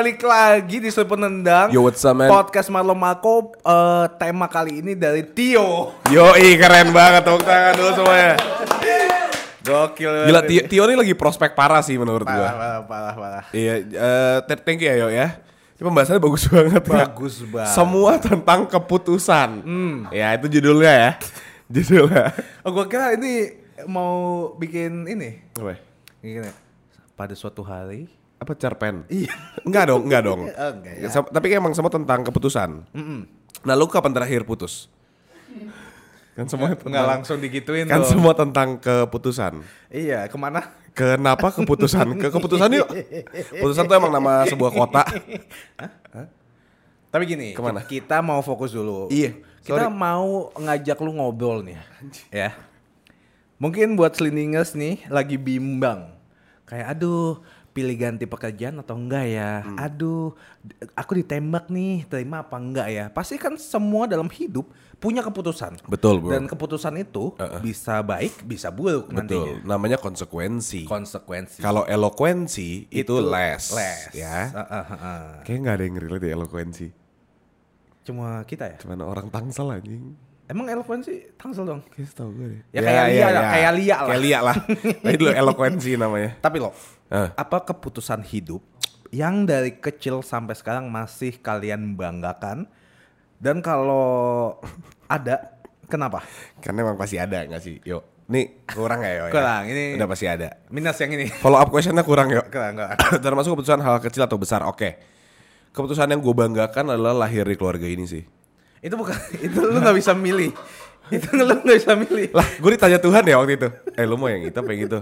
balik lagi di Sudut Penendang Yo, what's up, man? Podcast Marlo Mako eh, Tema kali ini dari Tio Yoi keren banget tepuk tangan dulu semuanya. Gokil Gila Tio, Tio ini lagi prospek parah sih menurut Parah, gua. parah, parah, parah Iya, eh, th- thank you ya Yo ya. Ini pembahasannya bagus banget ya. Bagus banget. Semua tentang keputusan. Ya itu judulnya ya. Judulnya. Oh gue kira ini mau bikin ini Apa? Gini, Pada suatu hari Apa cerpen? Iya Enggak dong, enggak dong. Oh, enggak ya. Tapi emang semua tentang keputusan. Nah lu kapan terakhir putus? Kan semua Nggak tentang, langsung digituin kan dong. semua tentang keputusan. Iya ke mana? Kenapa keputusan? Ke keputusan yuk. Keputusan tuh emang nama sebuah kota. Tapi gini Ke mana? Kita mau fokus dulu Iya, Kita sorry. mau ngajak lu ngobrol nih Ya Mungkin buat selindingers nih lagi bimbang Kayak aduh pilih ganti pekerjaan atau enggak ya Hmm. Aduh aku ditembak nih terima apa enggak ya Pasti kan semua dalam hidup punya keputusan Betul, bro. Dan keputusan itu bisa baik bisa buruk Betul. nantinya Namanya konsekuensi. Konsekuensi Kalau elokuensi itu, less. less. Ya. Ah. Kayaknya nggak ada yang relate ya elokuensi. Cuma kita ya Cuman orang tangsel anjing. Emang elokuensi tangsel dong Kayaknya tau gue deh. Ya, kayak Lia lah, kayak Lia lah. Kayak Lia lah. Tapi dulu elokuensi namanya. Tapi loh, Eh. apa keputusan hidup yang dari kecil sampai sekarang masih kalian banggakan? Dan kalau ada, kenapa? Karena emang pasti ada gak sih? Yuk. Nih kurang ya yo ya? Kurang, ini- Udah pasti ada. Minus yang ini. Follow up questionnya kurang yuk. Kurang, enggak. Termasuk keputusan hal kecil atau besar. Oke. Keputusan yang gue banggakan adalah lahir di keluarga ini sih. itu bukan, itu lu nggak bisa milih. itu lu nggak bisa milih. Lah, gue ditanya Tuhan ya waktu itu. Eh, lu mau yang itu apa yang itu?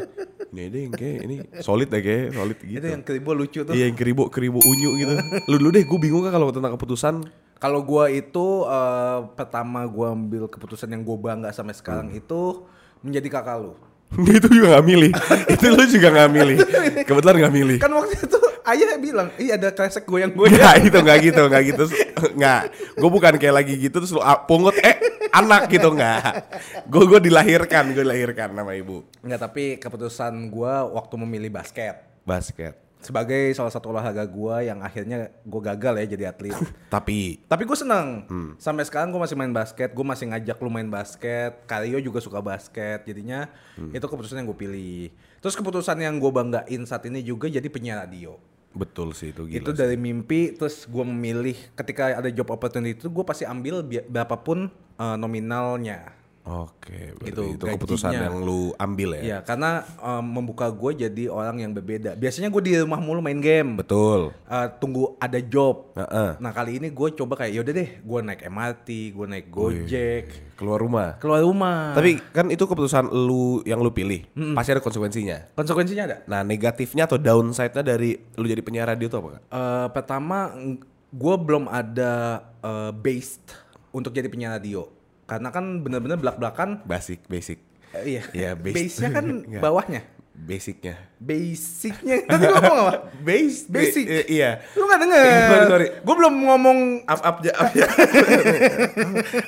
Ini deh, yang kayak ini solid deh kayak solid gitu. Itu yang keribu lucu tuh. Iya, yang keribu keribu unyu gitu. Lu dulu deh, gue bingung kan kalau tentang keputusan. Kalau gua itu eh, pertama gua ambil keputusan yang gua bangga sampai sekarang Hmm. itu menjadi kakak lu. Itu juga gak milih. itu lu juga gak milih. Kebetulan gak milih. Kan waktu itu ayah bilang, iya ada kresek goyang-goyang. Enggak, itu enggak gitu, enggak gitu. Enggak. Gue bukan kayak lagi gitu terus lu ah, pungut eh anak gitu enggak. Gue gue dilahirkan, gue dilahirkan nama ibu. Enggak, tapi keputusan gua waktu memilih basket Basket. Sebagai salah satu olahraga gua yang akhirnya gue gagal ya jadi atlet. Tapi Tapi gue seneng. Hmm. Sampai sekarang gue masih main basket. Gue masih ngajak lu main basket. Karyo juga suka basket. Jadinya Hmm. itu keputusan yang gue pilih. Terus keputusan yang gue banggain saat ini juga jadi penyiar radio. betul sih itu gila. itu dari mimpi. Terus gue memilih ketika ada job opportunity itu gue pasti ambil bi- berapapun eh, nominalnya. Oke, Gitu, itu keputusan gajinya. yang lu ambil ya. Iya, karena em, membuka gue jadi orang yang berbeda. Biasanya gue di rumah mulu main game. Betul. Eh, tunggu ada job. Heeh. Nah kali ini gue coba kayak yaudah deh, gue naik MRT, gue naik Gojek, Keluar rumah. keluar rumah. Tapi kan itu keputusan lu yang lu pilih. Pasti ada konsekuensinya. konsekuensinya ada. Nah, negatifnya atau downside-nya dari lu jadi penyiar radio tuh apa kak? Eh, pertama, gue belum ada eh, based untuk jadi penyiar radio. Karena kan bener-bener belak-belakan. Basic, basic. eh, iya. Iya, base. Base-nya kan Enggak. bawahnya. Basicnya. Basicnya. Tadi lu ngomong apa? Base, Basic. i- iya. Lu gak denger? Sorry, sorry. Gue belum ngomong Up, up, up, ya.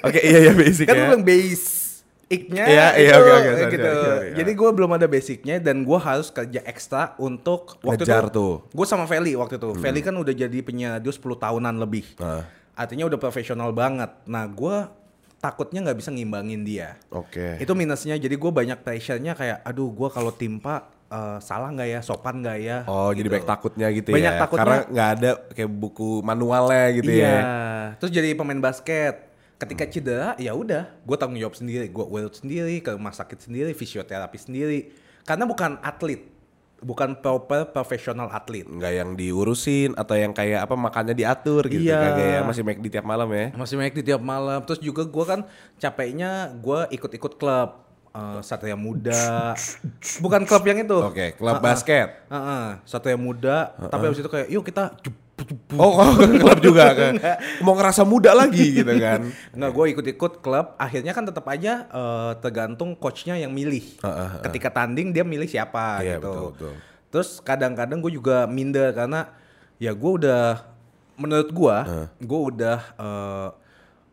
Oke, iya, iya, basic kan ya. gue bilang basicnya Iya, itu iya, oke, oke, sorry, gitu. sorry, sorry, Jadi gue belum ada basicnya dan gue harus kerja ekstra untuk waktu Ngejar itu. tuh. Hmm. Gue sama Feli waktu itu. Feli kan udah jadi penyiar radio 10 tahunan lebih. Nah. Artinya udah profesional banget. Nah gue takutnya nggak bisa ngimbangin dia. Oke. Itu minusnya. Jadi gue banyak pressure-nya kayak, aduh gue kalau timpa eh, salah nggak ya, sopan nggak ya? Oh, jadi Gitu. banyak takutnya gitu Banyak ya. takutnya. Karena nggak ada kayak buku manualnya gitu iya. ya. Terus jadi pemain basket. Ketika cedera, ya udah, gue tanggung jawab sendiri, gue urut sendiri, ke rumah sakit sendiri, fisioterapi sendiri. Karena bukan atlet, bukan proper profesional atlet. Nggak yang diurusin atau yang kayak apa makannya diatur gitu. Iya. Kagak ya, masih make di tiap malam ya. Masih naik di tiap malam. Terus juga gue kan capeknya gue ikut-ikut klub. Eh, Satria Muda, bukan klub yang itu. Oke, klub Ah, ah. basket. Ah, ah. Satria Muda. Tapi abis itu kayak, yuk kita. Oh, oh klub juga kan. Mau ngerasa muda lagi gitu kan. Nggak, gue ikut-ikut klub. Akhirnya kan tetap aja eh, tergantung coachnya yang milih. Ah, ah, ah. Ketika tanding dia milih siapa Iya, gitu. betul, betul. Terus kadang-kadang gue juga minder karena ya gue udah menurut gue, gue udah eh,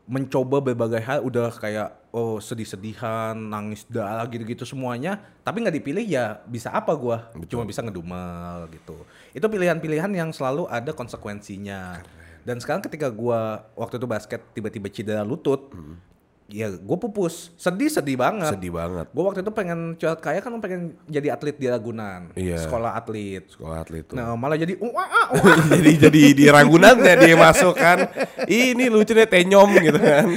mencoba berbagai hal udah kayak oh sedih-sedihan, nangis darah gitu-gitu semuanya, tapi nggak dipilih ya bisa apa gua? Cuma bisa ngedumel gitu. Itu pilihan-pilihan yang selalu ada konsekuensinya. Dan sekarang ketika gua waktu itu basket tiba-tiba cedera lutut, ya gue pupus, sedih-sedih banget. Sedih banget. Gue waktu itu pengen curhat kaya kan pengen jadi atlet di Ragunan, Iya. sekolah atlet. Sekolah atlet tuh. Nah malah jadi uh, uh, uh, jadi jadi di Ragunannya dia masuk kan. Ini lucu deh tenyom gitu kan.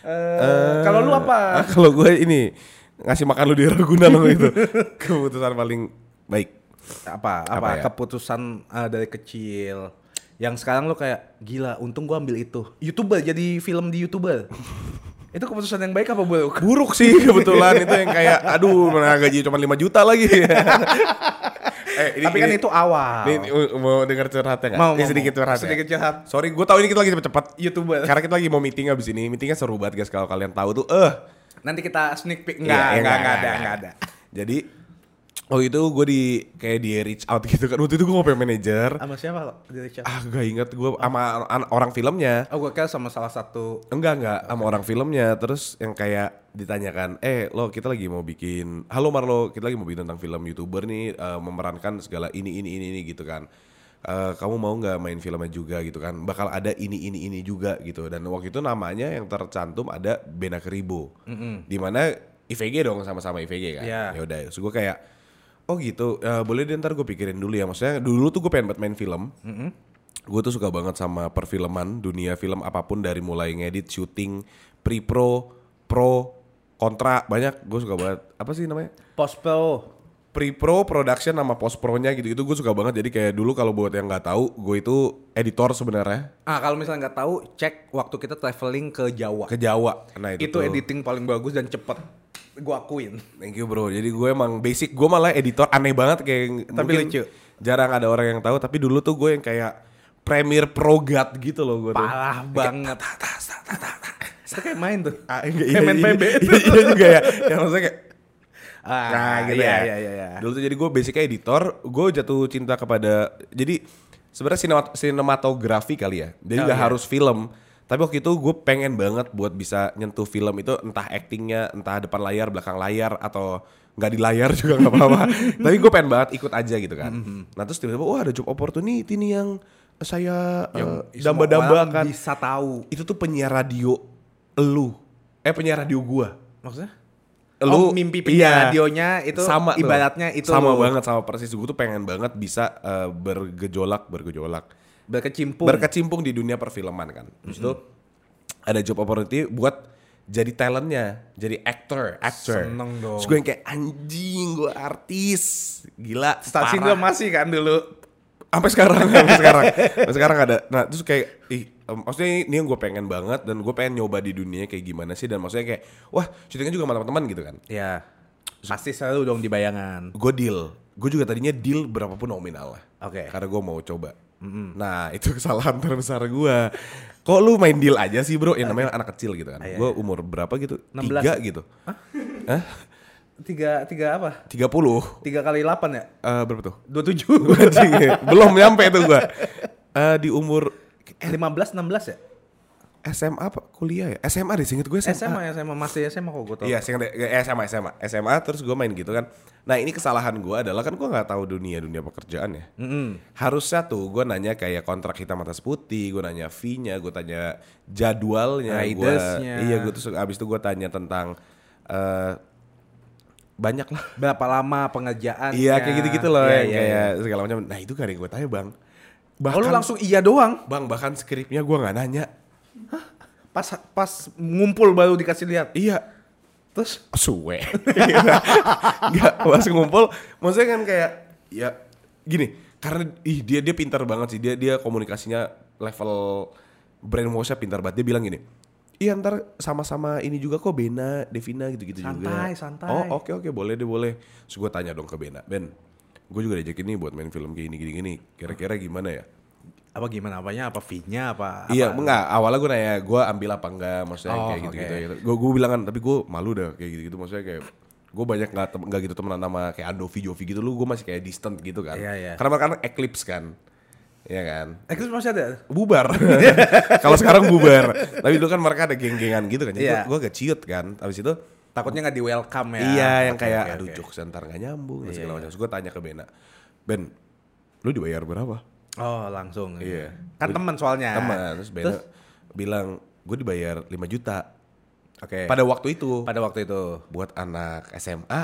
Eh, kalau lu apa? Ah, kalau gue ini ngasih makan lu di Ragunan lo itu. Keputusan paling baik. apa apa, Apa ya? keputusan uh, dari kecil yang sekarang lu kayak gila untung gua ambil itu youtuber jadi film di youtuber itu keputusan yang baik apa buruk Buruk sih kebetulan itu yang kayak aduh mana gaji cuma 5 juta lagi. eh, ini, tapi kan ini- itu awal ini, uh, mau denger curhatnya nggak? Mau, Ini mau, sedikit curhat ya? Sedikit curhat. Sorry, gue tahu ini kita lagi cepet-cepet. youtuber Karena kita lagi mau meeting abis ini. Meetingnya seru banget guys kalau kalian tahu tuh. Eh, nanti kita sneak peek enggak iya, enggak enggak ada enggak ada Jadi oh itu gue di kayak di reach out gitu kan. Waktu itu gue ngobrol manajer. sama siapa lo? Di Richard? Ah gak inget gue sama an- orang filmnya. oh gua kira sama salah satu. Enggak enggak. Sama orang filmnya. Terus yang kayak ditanyakan eh lo kita lagi mau bikin halo Marlo kita lagi mau bikin tentang film youtuber nih eh, memerankan segala ini ini ini ini gitu kan. Eh, kamu mau nggak main filmnya juga? gitu kan. Bakal ada ini ini ini juga gitu. Dan waktu itu namanya yang tercantum ada Bena Keribo di mana IVG dong sama-sama IVG kan. Iya. ya udah. Terus gue kayak oh gitu. Eh, boleh deh ntar gue pikirin dulu ya. Maksudnya dulu tuh gue pengen buat main film. Gue tuh suka banget sama perfilman dunia film apa pun dari mulai ngedit syuting pre pro kontra banyak. Gue suka banget. Apa sih namanya? Post pro pre pro production sama post pro nya gitu gitu gue suka banget. Jadi kayak dulu kalau buat yang nggak tahu gue itu editor sebenarnya. Ah kalau misalnya nggak tahu cek waktu kita traveling ke Jawa. Ke Jawa. Nah itu, itu tuh. editing paling bagus dan cepet gua akuin Thank you bro. Jadi gue emang basic gue malah editor aneh banget kayak Tapi lucu. Jarang ada orang yang tahu. Tapi dulu tuh gue yang kayak Premiere Pro God gitu loh gue tuh. parah banget itu kayak main tuh Ah, enggak, Kayak main PB. Iya, iya juga ya. Yang maksudnya kayak ah, nah gitu iya, ya. iya, iya, iya. Dulu tuh jadi gue basicnya editor. Gue jatuh cinta kepada jadi sebenarnya sinemat- sinematografi kali ya. Jadi Oh, nggak iya. harus film. Tapi waktu itu gue pengen banget buat bisa nyentuh film itu entah actingnya, entah depan layar, belakang layar atau nggak di layar juga nggak apa-apa. Tapi gue pengen banget ikut aja gitu kan. Mm-hmm. Nah terus tiba-tiba wah ada job opportunity nih yang saya Yang eh, semua damba-dambakan. orang bisa tahu Itu tuh penyiar radio elu. Eh penyiar radio gua. maksudnya Lu oh, mimpi iya, radionya itu sama tuh. ibaratnya itu sama lu banget sama persis gue tuh pengen banget bisa eh, bergejolak bergejolak berkecimpung. Berkecimpung di dunia perfilman kan. Terus itu ada job opportunity buat jadi talentnya jadi actor. Actor. Seneng dong. terus gue yang kayak anjing gue artis. Gila. Stasiun gua masih kan dulu. Sampai sekarang sampai sekarang. Sampai sekarang ada. Nah terus kayak ih em, maksudnya ini yang gue pengen banget dan gue pengen nyoba di dunia kayak gimana sih dan maksudnya kayak wah syutingnya juga sama teman-teman gitu kan. Ya pasti selalu dong di bayangan. Gue deal. Gue juga tadinya deal berapapun nominal lah. Oke. karena gue mau coba nah itu kesalahan terbesar gue kok lu main deal aja sih bro? Ya namanya anak kecil gitu kan. Iya, gue umur berapa gitu? 16. tiga gitu. Hah? tiga tiga apa? Tiga puluh. Tiga kali delapan ya? Eh, berapa tuh? Dua tujuh. Belum nyampe tuh gue Eh, di umur lima belas enam belas ya? SMA apa? Kuliah ya? SMA deh seinget gue SMA, SMA SMA masih SMA kok gue tau Iya, seinget deh, eh, SMA, SMA, SMA. Terus gue main gitu kan. Nah ini kesalahan gue adalah kan gue nggak tahu dunia dunia pekerjaan ya. Harusnya tuh gue nanya kayak kontrak hitam atas putih, gue nanya fee-nya, gue tanya jadwalnya, gue, iya gue terus abis itu gue tanya tentang eh banyak lah. berapa lama pengerjaan Iya kayak gitu-gitu loh, Iya, yang iya, kayak iya. segala macam. Nah itu gak ada yang gue tanya bang. oh lu langsung iya doang bang bahkan skripnya gue nggak nanya. pas pas ngumpul baru dikasih lihat Iya, terus? Suwe. Nggak pas ngumpul maksudnya kan kayak ya gini karena ih dia dia pintar banget sih. Dia dia komunikasinya level brainwashnya pintar banget. Dia bilang gini iya ntar sama-sama ini juga kok Bena Devina gitu-gitu juga. Santai, santai. oh oke oke boleh deh boleh. Terus gue tanya dong ke Bena Ben gue juga diajakin nih buat main film kayak gini gini gini. Kira-kira gimana ya apa gimana apanya apa fee-nya apa Iya, apa? enggak. Awalnya gue nanya, gue ambil apa enggak, maksudnya Oh, kayak gitu-gitu. oke. gitu. Gue gue bilang kan, tapi gue malu dah kayak gitu-gitu. Maksudnya kayak gue banyak nggak nggak gitu temenan sama kayak Andovi Jovi gitu lu gue masih kayak distant gitu kan Iya, iya. karena mereka kan eclipse kan Iya kan? Eksklusif masih ada? bubar. Kalau sekarang bubar. Tapi dulu kan mereka ada geng-gengan gitu kan. Jadi Iya. gue agak ciut kan. Habis itu Takutnya nggak di welcome ya? iya yang kayak oke, aduh oke. jokes ntar gak nyambung segala Iya. macam. Terus gue tanya ke Bena. Ben, lu dibayar berapa? Oh langsung. Iya. Kan teman soalnya. Teman. Terus Bena bilang gue dibayar 5 juta. Oke. Pada waktu itu pada waktu itu. buat anak SMA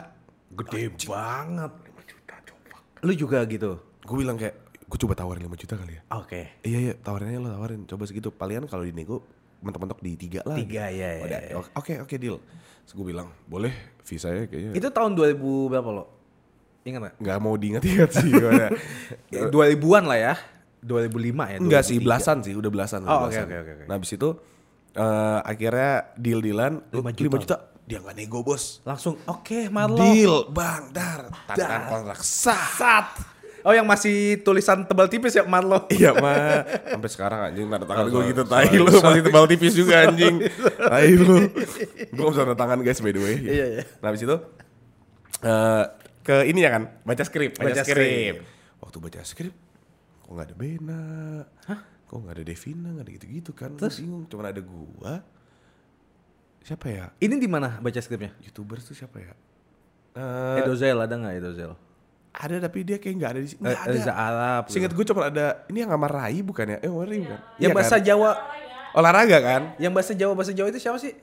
Gede banget. 5 juta coba. Lu juga gitu? gue bilang kayak gue coba tawarin 5 juta kali ya. Oke. Iya iya tawarin aja lo tawarin coba segitu. Palingan kalau di nego mentok-mentok di tiga lah. Tiga, gitu. iya, iya, Udah, iya. Oke oke deal. Terus gue bilang boleh visa ya kayaknya. Itu tahun 2000 berapa lo? Ingat nggak? nggak mau diingat-ingat sih gue. Ya, 2000-an lah ya. 2005 ya. Enggak sih 2003. belasan sih udah belasan. Oh, oke, oke, oke. Nah abis itu eh, akhirnya deal dealan 5 5 juta. juta. Dia nggak nego bos. Langsung oke Marlo. Deal bang dar. Tangan kontrak sah. Sat. Oh yang masih tulisan tebal tipis ya Marlo. Iya mah sampai sekarang anjing tanda tangan Oh, gue gitu tai lu masih tebal tipis juga anjing tai lu gue bisa tanda tangan guys by the way Iya, iya. nah habis itu eh ke ini ya kan baca skrip baca, Baca skrip. skrip. waktu baca skrip kok nggak ada Bena kok nggak ada Devina nggak ada gitu-gitu kan Terus? bingung cuman ada gua siapa ya Ini di mana baca skripnya? youtuber tuh siapa ya Eh, Edozel ada nggak Edozel? ada tapi dia kayak nggak ada di sini Eh, nggak ada Arab. Seingat gue cuma ada ini yang sama Rai bukan ya? Eh Rai bukan? Yang Iya bahasa kan? Jawa, olahraga kan? yang bahasa Jawa bahasa Jawa itu siapa sih?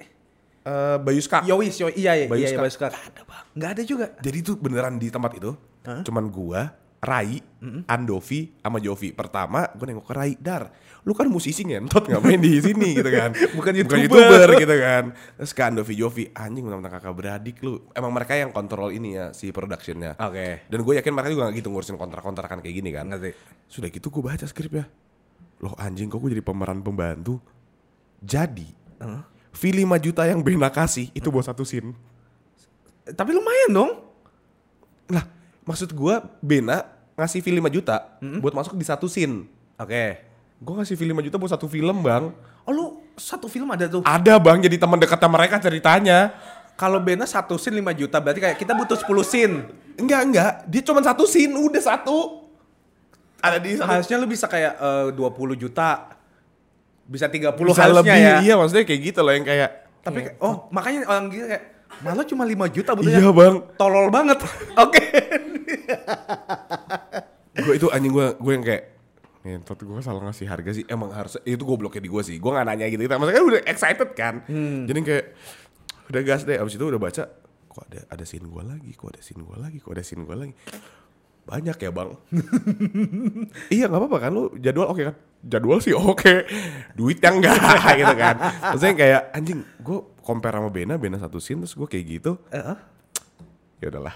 Eh Bayu Skak. Yowis, Yowis. Iya, iya, Bayu iya, Skak. Bayu Skak. Nggak ada bang. Nggak ada juga. Jadi itu beneran di tempat itu, cuman gua, Rai, Andovi, sama Jovi. Pertama, gue nengok ke Rai, Dar, lu kan musisi ngentot ngapain di sini gitu kan? Bukan Bukan YouTuber. gitu kan? Terus ke Andovi, Jovi, anjing mentang kakak beradik lu. Emang mereka yang kontrol ini ya si productionnya. Oke. Dan gue yakin mereka juga gak gitu ngurusin kontrak-kontrakan kayak gini kan. Ngerti. Sudah gitu gue baca skripnya. Loh anjing kok gue jadi pemeran pembantu. Jadi, fee 5 juta yang Bena kasih itu buat satu scene. Tapi lumayan dong. Lah, maksud gua Bena ngasih fee 5 juta buat masuk di satu scene. Oke. Gua ngasih fee 5 juta buat satu film, Bang. Oh lu satu film ada tuh. Ada, Bang, jadi teman dekatnya mereka ceritanya. Kalau Bena satu scene 5 juta berarti kayak kita butuh 10 scene. Enggak, enggak. Dia cuma satu scene, udah satu. Ada di satu. Harusnya lu bisa kayak eh, 20 juta. Bisa 30 Bisa lebih, ya. iya maksudnya kayak gitu loh yang kayak Tapi kayak- oh makanya orang gitu kayak malah cuma 5 juta butuhnya. Iya, Bang. Tolol banget. Oke. gue itu anjing gue gue yang kayak ngentot gue salah ngasih harga sih emang harus itu gue bloknya di gue sih gue nggak nanya gitu maksudnya kan udah excited kan jadi kayak udah gas deh abis itu udah baca kok ada ada scene gue lagi kok ada scene gue lagi kok ada scene gue lagi banyak ya bang. Iya nggak apa-apa kan lu jadwal oke kan? Jadwal sih oke. Duit yang enggak gitu kan. Maksudnya kayak anjing gue compare sama Bena Bena satu scene terus gue kayak gitu. Heeh. ya udahlah.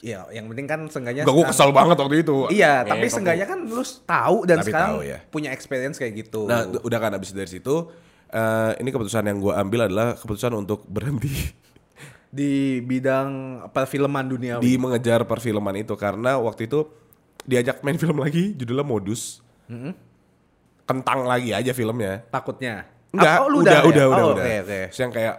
Iya, yang penting kan seenggaknya Gak gue kesel banget waktu itu. Iya, tapi Ngentot seenggaknya kan lu tahu dan Tapi sekarang tahu, ya. punya experience kayak gitu. Nah, udah kan abis dari situ eh, ini keputusan yang gue ambil adalah keputusan untuk berhenti di bidang perfilman dunia. di mengejar perfilman itu karena waktu itu diajak main film lagi judulnya Modus. Kentang lagi aja filmnya. takutnya. Enggak, Oh, lu udah, ya? udah, udah, Oh, udah. Oke, oke. Terus yang kayak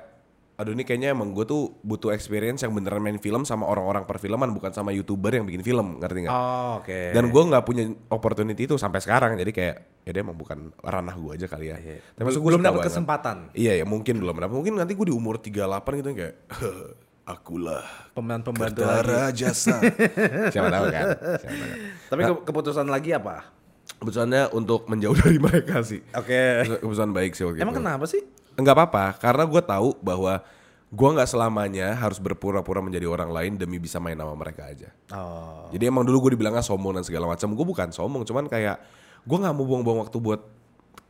aduh ini kayaknya emang gue tuh butuh experience yang beneran main film sama orang-orang perfilman bukan sama youtuber yang bikin film ngerti nggak? Oh, oke. Dan gue nggak punya opportunity itu sampai sekarang jadi kayak ya dia emang bukan ranah gue aja kali ya. Tapi maksud gua belum dapat kesempatan. Iya ya mungkin belum dapat. Mungkin nanti gue di umur 38 gitu kayak akulah Pemeran pembantu lagi. Jasa. Siapa tahu kan? Siapa tahu. Tapi ke- keputusan lagi apa? Keputusannya untuk menjauh dari mereka sih. Oke. Keputusan baik sih waktu Emang itu. kenapa sih? Enggak apa-apa, karena gue tahu bahwa gue nggak selamanya harus berpura-pura menjadi orang lain demi bisa main sama mereka aja. Oh. Jadi emang dulu gue dibilangnya sombong dan segala macam. Gue bukan sombong, cuman kayak gue nggak mau buang-buang waktu buat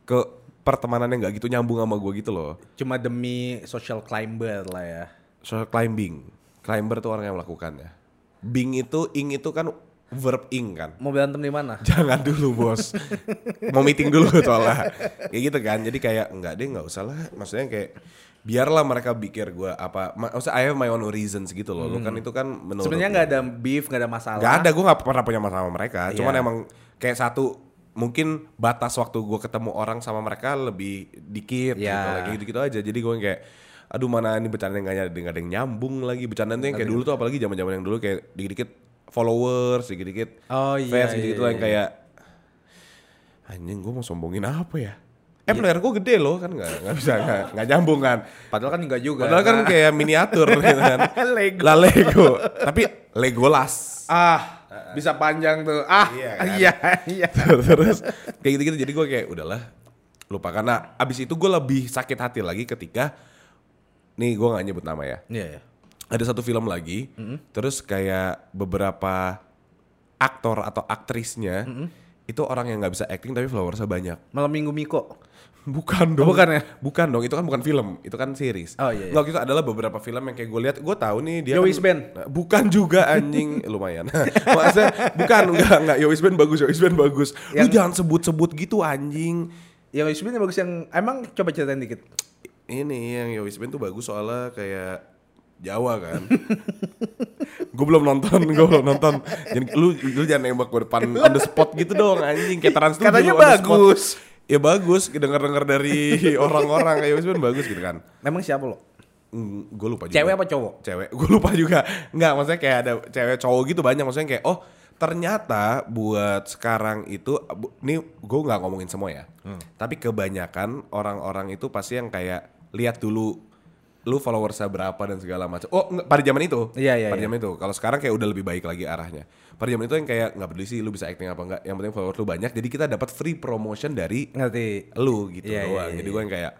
ke pertemanan yang nggak gitu nyambung sama gue gitu loh. Cuma demi social climber lah ya. Soal climbing, climber tuh orang yang melakukannya. Bing itu, ing itu kan verb ing kan. Mau berantem di mana? Jangan dulu bos, mau meeting dulu soalnya. Kayak gitu kan, jadi kayak enggak deh nggak usah lah. Maksudnya kayak biarlah mereka pikir gue apa. ma- Maksudnya I have my own reasons gitu loh. Lu kan itu kan menurut Sebenarnya nggak ada beef, nggak ada masalah. Gak ada, gue gak pernah punya masalah sama mereka. Cuman Iya. emang kayak satu mungkin batas waktu gue ketemu orang sama mereka lebih dikit gitu, Iya. lagi gitu-gitu aja. Jadi gue kayak aduh mana ini bercanda yang gak ada, nggak ada yang nyambung lagi. Bercanda yang kayak dulu tuh apalagi zaman-zaman yang dulu kayak dikit-dikit followers, dikit-dikit Oh, iya, fans iya, gitu iya, yang kayak anjing gue mau sombongin apa ya? Eh player gue gede loh kan nggak nggak bisa nggak nggak nyambung kan. Padahal kan enggak juga. Padahal kan kayak miniatur gitu kan. Lego. Lah Lego. Tapi Legolas. ah bisa panjang tuh. Ah Iya kan? iya iya. Terus kayak gitu-gitu jadi gue kayak udahlah lupakan. Nah abis itu gue lebih sakit hati lagi ketika nih gue nggak nyebut nama ya. Iya ya. Ada satu film lagi, terus kayak beberapa aktor atau aktrisnya itu orang yang nggak bisa acting tapi followersnya banyak. Malam Minggu Miko. Bukan dong. bukan ya? Bukan dong, itu kan bukan film, itu kan series. Oh, iya, iya. Nggak, itu adalah beberapa film yang kayak gue lihat, gue tahu nih dia Yowis kan- Band. Nah, Bukan juga anjing, lumayan. Maksudnya bukan, enggak, enggak, Yowis Band bagus, Yowis Band bagus. Lu Yang- jangan sebut-sebut gitu anjing. Yang sebenarnya bagus yang emang coba ceritain dikit. Ini yang Yowis Band tuh bagus soalnya kayak Jawa kan. gue belum nonton, gue belum nonton. Jadi lu lu jangan nembak gue depan on the spot gitu dong anjing kayak trans tuh Katanya bagus. Ya bagus, dengar-dengar dari orang-orang kayak Band bagus gitu kan. Memang siapa lo? gue lupa juga. Cewek apa cowok? Cewek, gue lupa juga. Enggak, maksudnya kayak ada cewek cowok gitu banyak. Maksudnya kayak, oh ternyata buat sekarang itu, ini gue nggak ngomongin semua ya. Hmm. Tapi kebanyakan orang-orang itu pasti yang kayak lihat dulu lu followersnya berapa dan segala macam. Oh, enggak, pada zaman itu. Iya, iya, Pada iya. zaman itu. Kalau sekarang kayak udah lebih baik lagi arahnya. Pada zaman itu yang kayak nggak peduli sih lu bisa acting apa enggak. Yang penting followers lu banyak. Jadi kita dapat free promotion dari Ngerti. lu gitu Iya, iya, doang. iya, Jadi iya. gue yang kayak,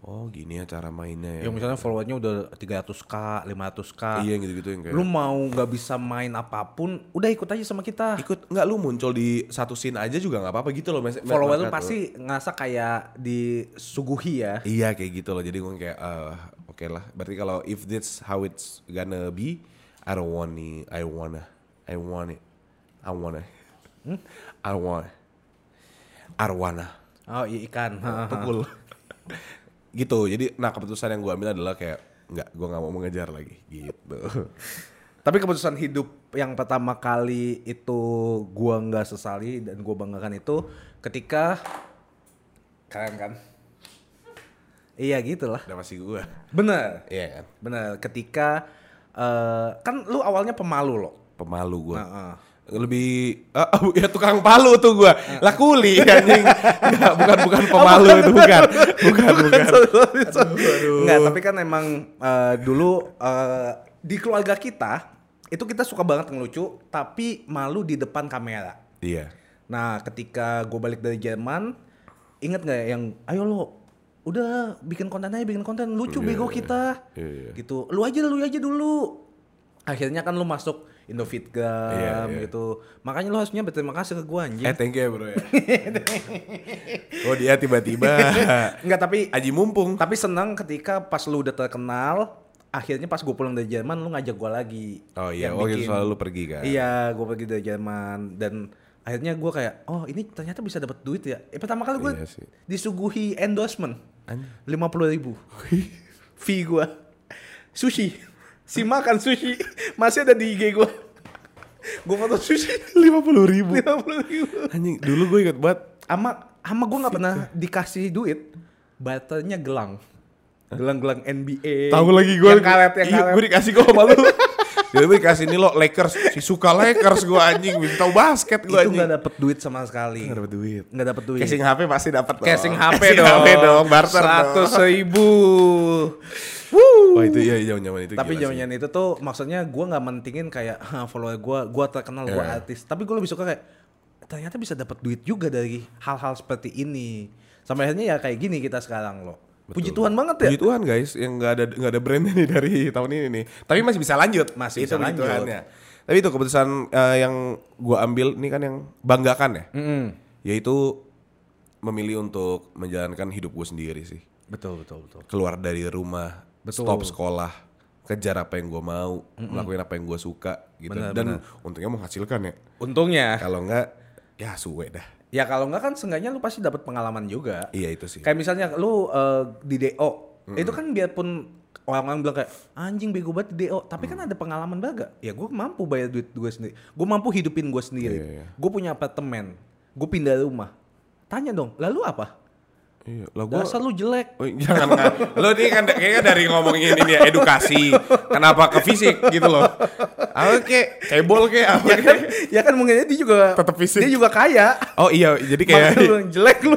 oh gini ya cara mainnya ya. Yang misalnya followernya udah 300k, 500k. Iya gitu-gitu yang kayak. Lu mau nggak bisa main apa pun, udah ikut aja sama kita. ikut nggak lu muncul di satu scene aja juga nggak apa-apa gitu loh Follower lu pasti ngerasa kayak disuguhi ya. iya kayak gitu loh jadi gue kayak eh, oke lah. Berarti kalau if this how it's gonna be I don't want it. I wanna I want it. I wanna. I want arwana. Oh iya ikan. pukul. Gitu. Jadi nah keputusan yang gue ambil adalah kayak nggak gue nggak mau mengejar lagi. Gitu. Tapi keputusan hidup yang pertama kali itu gua nggak sesali dan gua banggakan itu ketika kalian kan. Iya gitulah. udah masih gue Bener. iya kan Bener. Ketika eh, kan lu awalnya pemalu loh. pemalu gue Heeh. lebih ah, ah, ya tukang palu tuh gua lah kuli anjing Nggak, bukan bukan pemalu itu bukan bukan bukan Enggak, tapi kan emang eh, dulu eh, di keluarga kita itu kita suka banget ngelucu tapi malu di depan kamera. iya Nah, ketika gue balik dari Jerman, inget nggak yang ayo lo udah bikin konten aja bikin konten. Lucu bego kita. Iya, iya. gitu. Lu aja lu aja dulu. Akhirnya kan lu masuk Indofitgram Iya, iya. gitu. Makanya lu harusnya berterima kasih ke gue anjing. Eh thank you ya bro ya. Oh dia tiba-tiba. Enggak tapi aji mumpung. Tapi senang ketika pas lu udah terkenal akhirnya pas gue pulang dari Jerman lu ngajak gue lagi. Oh iya. Oh gitu bikin- soalnya lu pergi kan? Iya, gue pergi dari Jerman. Dan akhirnya gue kayak, oh ini ternyata bisa dapat duit ya. Eh, pertama kali gue Iya disuguhi endorsement. Lima puluh ribu, fee gue, sushi, si makan sushi masih ada di IG gue. gue foto sushi. lima puluh ribu. lima puluh ribu. anjing dulu gue inget banget. Ama, ama gue nggak pernah dikasih duit, barternya gelang, gelang-gelang NBA. tahu lagi gue yang karet, yang karet. gue dikasih gue sama lu Jadi gue dikasih ini lo Lakers si suka Lakers gue anjing tahu basket gue itu anjing nggak dapet duit sama sekali. Nggak dapet duit Nggak dapet duit. casing HP pasti dapat Casing HP Casing dong. HP dong barter dong. Seratus ribu. Wuh. Oh itu iya zaman zaman itu Tapi zaman itu tuh maksudnya gue nggak mentingin kayak "Hah, follower gue, gue terkenal, gue Iya. artis. Tapi gue lebih suka kayak ternyata bisa dapat duit juga dari hal-hal seperti ini. Sampai akhirnya ya kayak gini kita sekarang loh. Puji Tuhan banget ya. Puji Tuhan guys, yang nggak ada nggak ada brandnya nih dari tahun ini nih. Tapi masih bisa lanjut, Masih itu bisa lanjut. Tuhannya. Tapi itu keputusan eh, yang gua ambil ini kan yang banggakan ya, Mm-mm. yaitu memilih untuk menjalankan hidup gue sendiri sih. Betul betul betul. Keluar dari rumah, Betul. stop sekolah, kejar apa yang gue mau, ngelakuin apa yang gue suka gitu. Benar, Dan benar. untungnya menghasilkan ya. Untungnya. Kalau enggak, ya suwe dah. Ya kalau nggak kan seenggaknya lu pasti dapat pengalaman juga. Iya itu sih. Kayak misalnya lu eh, di DO, itu kan biarpun orang-orang bilang kayak anjing bego banget di DO, tapi kan ada pengalaman baga. Ya gue mampu bayar duit gue sendiri, gue mampu hidupin gue sendiri. Iya, iya. Gue punya apartemen, gue pindah rumah. Tanya dong, lalu apa? Iya, lah gua Dasar lu jelek. Oh, jangan nggak. Lo ini kan kayaknya dari ngomongin ini ya edukasi. Kenapa ke fisik gitu loh. Apa kek cebol kek apa Ya kan, ya kan mungkin dia juga Tetep fisik. Dia juga kaya. Oh iya, jadi kayak lu jelek lu.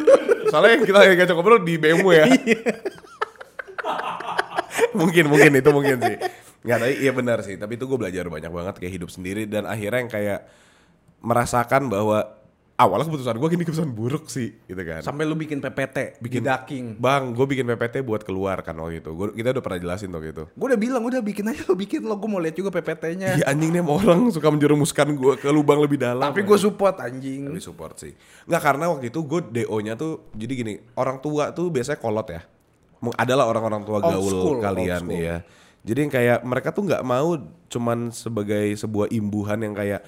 soalnya kita ngajak ngobrol di BMW ya. mungkin mungkin itu mungkin sih. Nggak, tapi iya benar sih. Tapi itu gue belajar banyak banget kayak hidup sendiri dan akhirnya yang kayak merasakan bahwa awalnya keputusan gue gini keputusan buruk sih gitu kan. Sampai lu bikin PPT, bikin daking. Bang, gue bikin PPT buat keluar kan waktu itu. Gua, kita udah pernah jelasin waktu itu. Gue udah bilang udah bikin aja lu bikin lo, gue mau lihat juga PPT-nya. Iya anjing nih orang suka menjerumuskan gue ke lubang lebih dalam. Tapi gue support anjing. Tapi support sih. Nggak karena waktu itu gue DO-nya tuh jadi gini, orang tua tuh biasanya kolot ya. Adalah orang-orang tua gaul school, kalian ya. Jadi yang kayak mereka tuh nggak mau cuman sebagai sebuah imbuhan yang kayak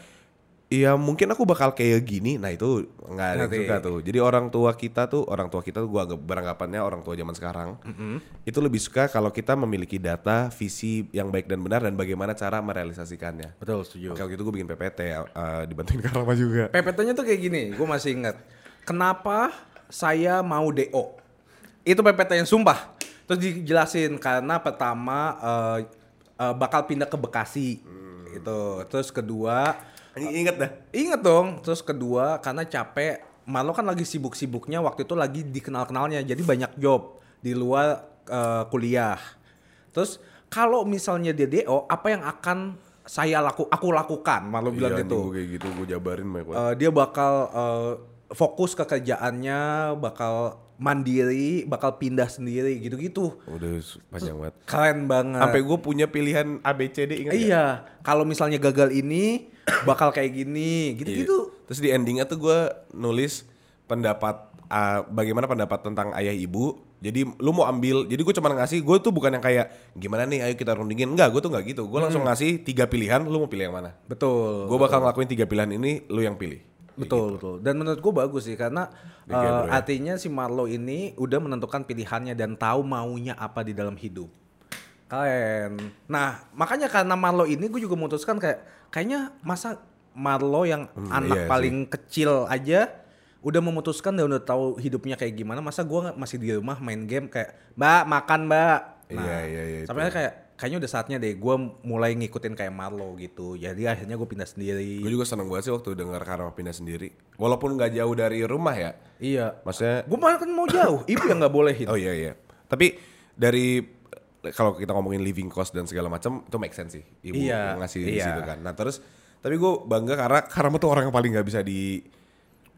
Iya mungkin aku bakal kayak gini, nah itu nggak ada yang suka tuh. Jadi orang tua kita tuh, orang tua kita tuh anggap beranggapannya orang tua zaman sekarang itu lebih suka kalau kita memiliki data, visi yang baik dan benar dan bagaimana cara merealisasikannya. Betul, setuju. Oke, waktu itu gue bikin PPT, uh, dibantuin Karama juga. PPT-nya tuh kayak gini, gue masih ingat. Kenapa saya mau DO? Itu PPT yang sumpah. Terus dijelasin karena pertama eh, eh, bakal pindah ke Bekasi. Itu. Terus kedua Ingat dah. Ingat dong. Terus kedua karena capek. Marlo kan lagi sibuk-sibuknya waktu itu lagi dikenal-kenalnya. Jadi banyak job di luar eh, kuliah. Terus kalau misalnya dia DO, apa yang akan saya laku aku lakukan? Marlo bilang Iya, gitu. anjing, gua kayak gitu, gue jabarin. Eh, dia bakal eh, fokus ke kerjaannya, bakal mandiri, bakal pindah sendiri gitu-gitu. Udah panjang banget. Keren banget. Sampai gue punya pilihan ABCD ingat nggak? iya, kalau misalnya gagal ini bakal kayak gini, gitu-gitu. Iya. Terus di endingnya tuh gue nulis pendapat uh, bagaimana pendapat tentang ayah ibu. Jadi lu mau ambil, jadi gue cuma ngasih, gue tuh bukan yang kayak gimana nih, ayo kita rundingin. Enggak, gue tuh nggak gitu. Gue langsung ngasih tiga pilihan, lu mau pilih yang mana? Betul. Gue bakal ngelakuin tiga pilihan ini, lu yang pilih. Betul, betul. Dan menurut gue bagus sih karena ya. artinya si Marlo ini udah menentukan pilihannya dan tahu maunya apa di dalam hidup. Keren. Nah, makanya karena Marlo ini gue juga memutuskan kayak kayaknya masa Marlo yang Hmm, anak iya paling kecil aja udah memutuskan dan udah tahu hidupnya kayak gimana, masa gue masih di rumah main game kayak, "Mbak, makan, Mbak." Nah, Iya, iya, iya. Sampai kayak kayaknya udah saatnya deh gue mulai ngikutin kayak Marlo gitu. Jadi akhirnya gue pindah sendiri. Gue juga seneng banget sih waktu dengar Karama pindah sendiri. Walaupun nggak jauh dari rumah ya. Iya. Maksudnya Gue malah kan mau jauh, ibu yang nggak bolehin. Oh iya iya. Tapi dari kalau kita ngomongin living cost dan segala macam itu make sense sih. Ibu Iya, ngasih di iya. situ kan. Nah terus tapi gue bangga karena karena tuh orang yang paling nggak bisa di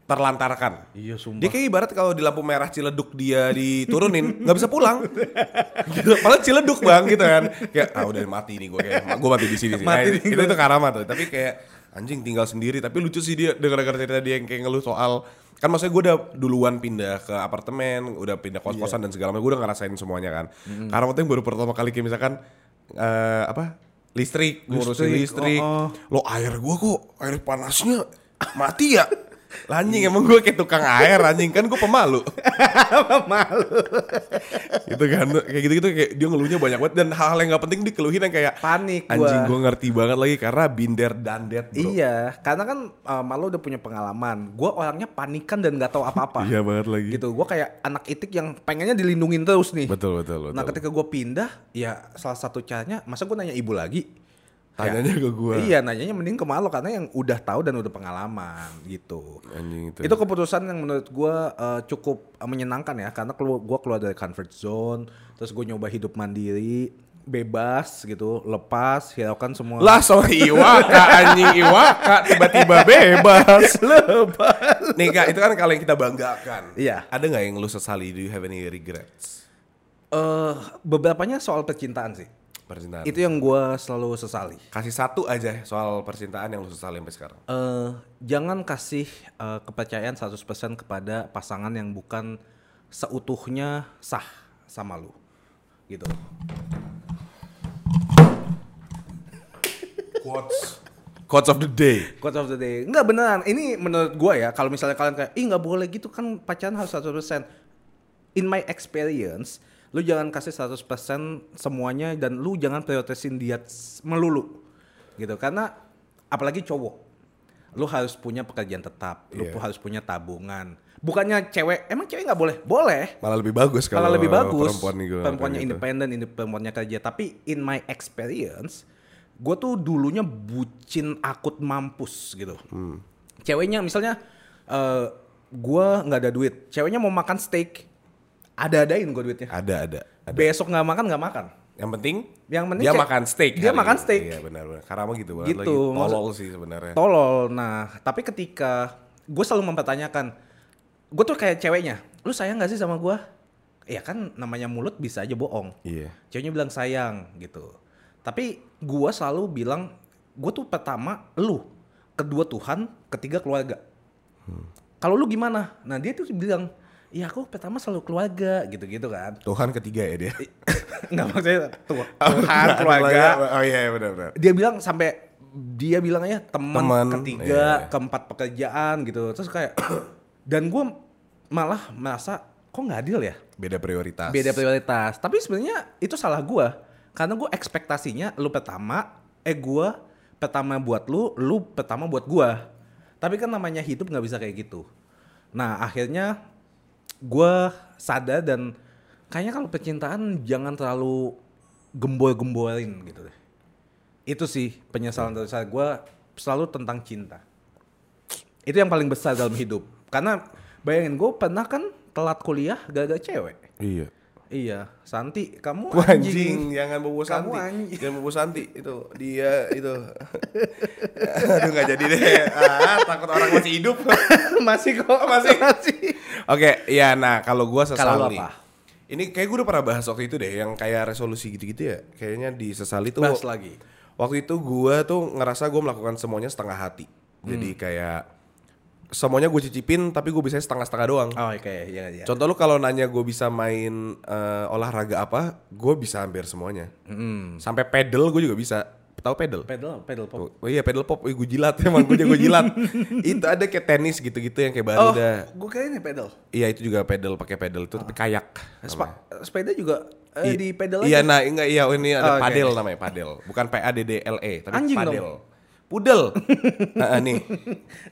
terlantarkan. Iya sumpah. Dia kayak ibarat kalau di lampu merah Ciledug dia diturunin nggak bisa pulang. gitu. Padahal Ciledug bang gitu kan. Kayak ah udah mati nih gue kayak gue mati di sini sih. Mati Nah, itu itu karama tuh. Tapi kayak anjing tinggal sendiri. Tapi lucu sih dia dengar-dengar cerita dia yang kayak ngeluh soal kan maksudnya gue udah duluan pindah ke apartemen, udah pindah kos-kosan dan segala macam. Gue udah ngerasain semuanya kan. Karena waktu yang baru pertama kali kayak misalkan eh, apa listrik, ngurusin Listrik, listrik. oh, Lo air gue kok air panasnya mati ya. Lah, Anjing emang gue kayak tukang air anjing kan gue pemalu. Malu. gitu kan kayak gitu gitu kayak dia ngeluhnya banyak banget dan hal-hal yang nggak penting dikeluhin yang kayak Panik gua. anjing gue ngerti banget lagi karena binder dandet bro Iya, karena kan uh, Marlo udah punya pengalaman. Gue orangnya panikan dan nggak tahu apa-apa. iya banget lagi Gitu, gue kayak anak itik yang pengennya dilindungin terus nih. betul betul betul Nah ketika gue pindah, ya salah satu caranya, masa gue nanya ibu lagi? Tanyanya ke gue Iya, nanyanya mending ke Marlo karena yang udah tahu dan udah pengalaman gitu. anjing itu Itu keputusan yang menurut gue uh, cukup uh, menyenangkan ya karena keluar gue keluar dari comfort zone, terus gue nyoba hidup mandiri, bebas gitu, lepas, hiraukan semua. lah sorry Iwaka anjing Iwaka tiba-tiba bebas lepas nih kak itu kan kalau yang kita banggakan Iya. ada nggak yang lu sesali do you have any regrets Eh, beberapanya soal percintaan sih. Percintaan Itu yang gue selalu sesali. kasih satu aja soal percintaan yang lu sesali sampai sekarang Eh, jangan kasih eh, kepercayaan 100% kepada pasangan yang bukan seutuhnya sah sama lu. Gitu. quotes quotes of the day Quote of the day. Enggak beneran. Ini menurut gua ya, kalau misalnya kalian kayak, ih nggak boleh gitu kan pacaran harus 100%. In my experience, lu jangan kasih 100% semuanya dan lu jangan prioritasin dia melulu. Gitu. Karena apalagi cowok. lu harus punya pekerjaan tetap, lu pu- harus punya tabungan. Bukannya cewek, emang cewek nggak boleh? Boleh. Malah lebih bagus kalau Kalau lebih bagus, perempuan nih perempuannya gitu. independen, ini perempuannya kerja. Tapi in my experience, gue tuh dulunya bucin akut mampus gitu. Hmm. Ceweknya misalnya, eh gue nggak ada duit. Ceweknya mau makan steak, ada-adain gue duitnya. Ada ada. ada. Besok nggak makan nggak makan. Yang penting Yang penting dia makan steak. dia kali makan ya. steak. Iya benar benar. Karama gitu banget Gitu, lagi. maksud- Tolol sih sebenarnya. Tolol. Nah, tapi ketika gue selalu mempertanyakan, gue tuh kayak ceweknya, lu sayang gak sih sama gue? Ya kan namanya mulut bisa aja bohong. Iya. Ceweknya bilang sayang gitu. Tapi gue selalu bilang, gue tuh pertama lu, kedua Tuhan, ketiga keluarga. Kalau lu gimana? Nah dia tuh bilang, iya aku pertama selalu keluarga gitu-gitu kan. Tuhan ketiga ya dia. Nggak maksudnya Tuh- Tuhan, keluarga. Oh iya iya, benar benar. dia bilang sampai dia bilangnya teman Teman, ketiga iya. keempat pekerjaan gitu terus kayak dan gue malah merasa kok nggak adil ya Beda prioritas. beda prioritas tapi sebenarnya itu salah gue karena gue ekspektasinya lu pertama eh gue pertama buat lu lu pertama buat gue tapi kan namanya hidup nggak bisa kayak gitu nah akhirnya gue sadar dan kayaknya kalau percintaan jangan terlalu gembol-gembolin gitu deh itu sih penyesalan dari saya gue selalu tentang cinta itu yang paling besar dalam hidup karena bayangin gue pernah kan telat kuliah gara-gara cewek Iya. iya Santi kamu anjing, anjing, jangan bobo Santi. anjing. Jangan bobo Santi itu. Dia itu. Aduh nggak jadi deh. Ah, takut orang masih hidup. masih kok masih masih Oke, ya nah kalau gua Kalau sesal lu nih. apa? Ini kayak gue udah pernah bahas waktu itu deh, yang kayak resolusi gitu-gitu ya. Kayaknya disesali tuh. bahas lagi Waktu itu gua tuh ngerasa gue melakukan semuanya setengah hati. Jadi Hmm. kayak semuanya gue cicipin, tapi gue bisa setengah-setengah doang. oh oke ya ya Contoh lu kalau nanya gue bisa main eh, olahraga apa, gue bisa hampir semuanya. Hmm. Sampai pedal gue juga bisa. Tahu pedal? pedal pedal pop Oh iya pedal pop, gue jilat emang gue jago jilat. itu ada kayak tenis gitu-gitu yang kayak baru oh dah. gue kira ini pedal Iya itu juga pedal pakai pedal itu tapi kayak. Spa- sepeda juga eh, I- di pedal Iya aja nah enggak iya ini Oh, ada oke. padel namanya padel. Bukan P A D D L E tapi Anjing padel. dong. Pudel. Nah, nih.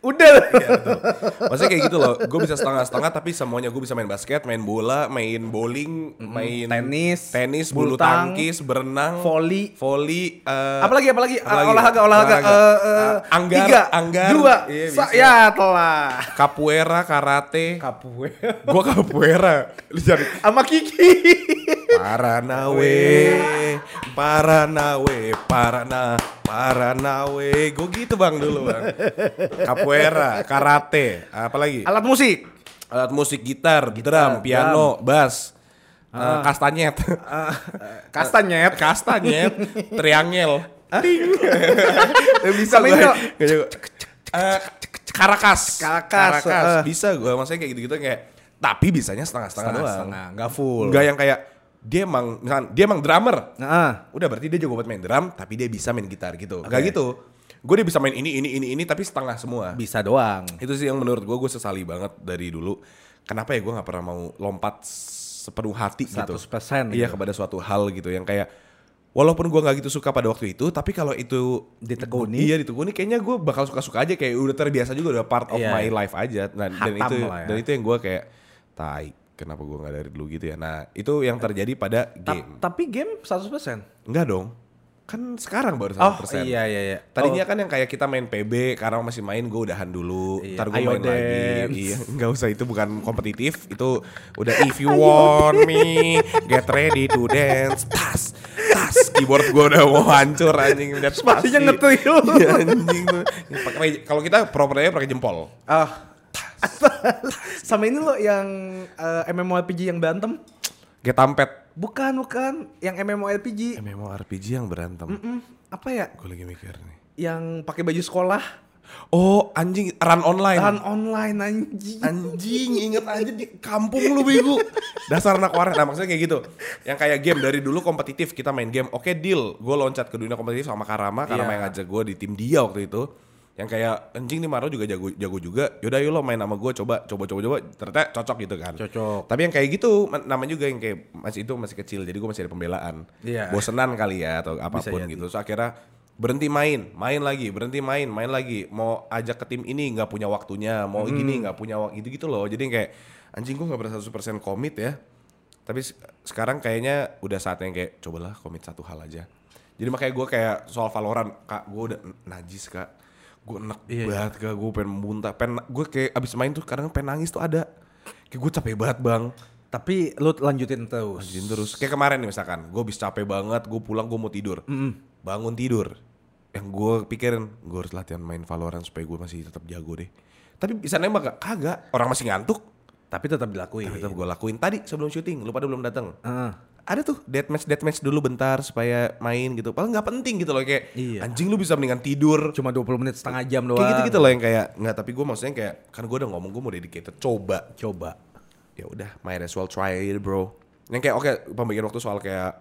udah Iya, betul. Maksudnya kayak gitu loh. Gue bisa setengah-setengah tapi semuanya gue bisa main basket, main bola, main bowling, main Tenis, tenis, bulu bulu tang, tangkis, berenang, volley. volley, eh, apalagi apalagi apalagi? olahraga olahraga, Olahraga. Eh, eh, Ah, anggar, tiga anggar. dua Iya, bisa. ya telah capoeira, karate. kapue Gue capoeira. Lu cari sama Kiki Paranawe, Paranawe, Parana, Paranawe. Gue gitu bang dulu bang. Capoeira, karate, apa lagi? alat musik Alat musik gitar, drum, piano, bass, eh, kastanyet, Eh, kastanyet kastanyet, triangel, ting. bisa gue. jago. Eh, Karakas, Karakas, eh. bisa gue. Maksudnya kayak gitu-gitu kayak. Tapi bisanya setengah-setengah doang. setengah nggak full Enggak yang kayak dia emang misalkan dia emang drummer. nah Udah berarti dia jago buat main drum tapi dia bisa main gitar gitu. Enggak gitu. Gue dia bisa main ini ini ini ini tapi setengah semua. bisa doang Itu sih yang menurut gue gue sesali banget dari dulu. Kenapa ya gue nggak pernah mau lompat sepenuh hati gitu. 100% Iya gitu. kepada suatu hal gitu yang kayak walaupun gue nggak gitu suka pada waktu itu tapi kalau itu Ditekuni. iya ditekuni kayaknya gue bakal suka-suka aja kayak udah terbiasa juga udah part of Iya. my life aja nah, dan itu ya. dan itu yang gue kayak tai kenapa gue nggak dari dulu gitu ya nah itu yang terjadi pada Ta- game tapi game 100% enggak dong kan sekarang baru oh 100% iya iya iya Tadinya Oh, kan yang kayak kita main PB karena masih main gue udahan dulu, Iya, ntar gue main lagi. dance. Iya, nggak usah itu bukan kompetitif, itu udah if you want me, get ready to dance, tas, tas, keyboard gue udah mau hancur anjing, udah spasi. ngetril. Iya anjing tuh. Kalau kita propernya pakai jempol. ah sama ini loh yang eh, MMORPG yang berantem Get tampet. Bukan bukan yang MMORPG MMORPG yang berantem. Mm, apa ya Gue lagi mikir nih. yang pakai baju sekolah Oh anjing, run online. run online anjing Anjing, inget aja di kampung lu bego. Dasar anak waras. Nah maksudnya kayak gitu. Yang kayak game dari dulu kompetitif kita main game. Oke deal, gue loncat ke dunia kompetitif sama Karama. Karama Iya. yang ngajak gue di tim dia waktu itu. Yang kayak anjing nih Maro juga jago jago juga. Yaudah yuk lo main sama gue coba coba coba coba. Ternyata cocok gitu kan. Cocok. Tapi yang kayak gitu ma- namanya juga yang kayak masih itu masih kecil. Jadi gue masih ada pembelaan. Iya. Bosenan kali ya atau apa pun gitu. So akhirnya berhenti main, main lagi, berhenti main, main lagi. Mau ajak ke tim ini nggak punya waktunya, mau gini nggak punya waktu gitu gitu loh. Jadi kayak anjing gue nggak berasa 100% komit ya. Tapi se- sekarang kayaknya udah saatnya kayak cobalah komit satu hal aja. Jadi makanya gue kayak soal Valorant, kak gue udah najis kak. Gue enak banget kak, gue pengen muntah. Pengen, gue kayak abis main tuh kadang pengen nangis tuh ada. Kayak gue capek banget bang. Tapi lu lanjutin terus. Lanjutin terus. Kayak kemarin nih misalkan, gue habis capek banget, gue pulang gue mau tidur. Bangun tidur. Yang gue pikirin, gue harus latihan main Valorant supaya gue masih tetap jago deh. Tapi bisa nembak gak? Kagak. Orang masih ngantuk. Tapi tetap dilakuin. Tapi tetap gue lakuin. Tadi sebelum syuting, lu pada belum datang. Heeh. Ada tuh deathmatch deathmatch dulu bentar supaya main gitu. Padahal nggak penting gitu loh kayak Iya. anjing lu bisa mendingan tidur. Cuma 20 menit setengah jam doang. Kayak gitu gitu loh yang kayak nggak tapi gue maksudnya kayak kan gue udah ngomong gue mau dedicated coba Coba. ya udah might as well try it bro yang kayak oke pembagian waktu soal kayak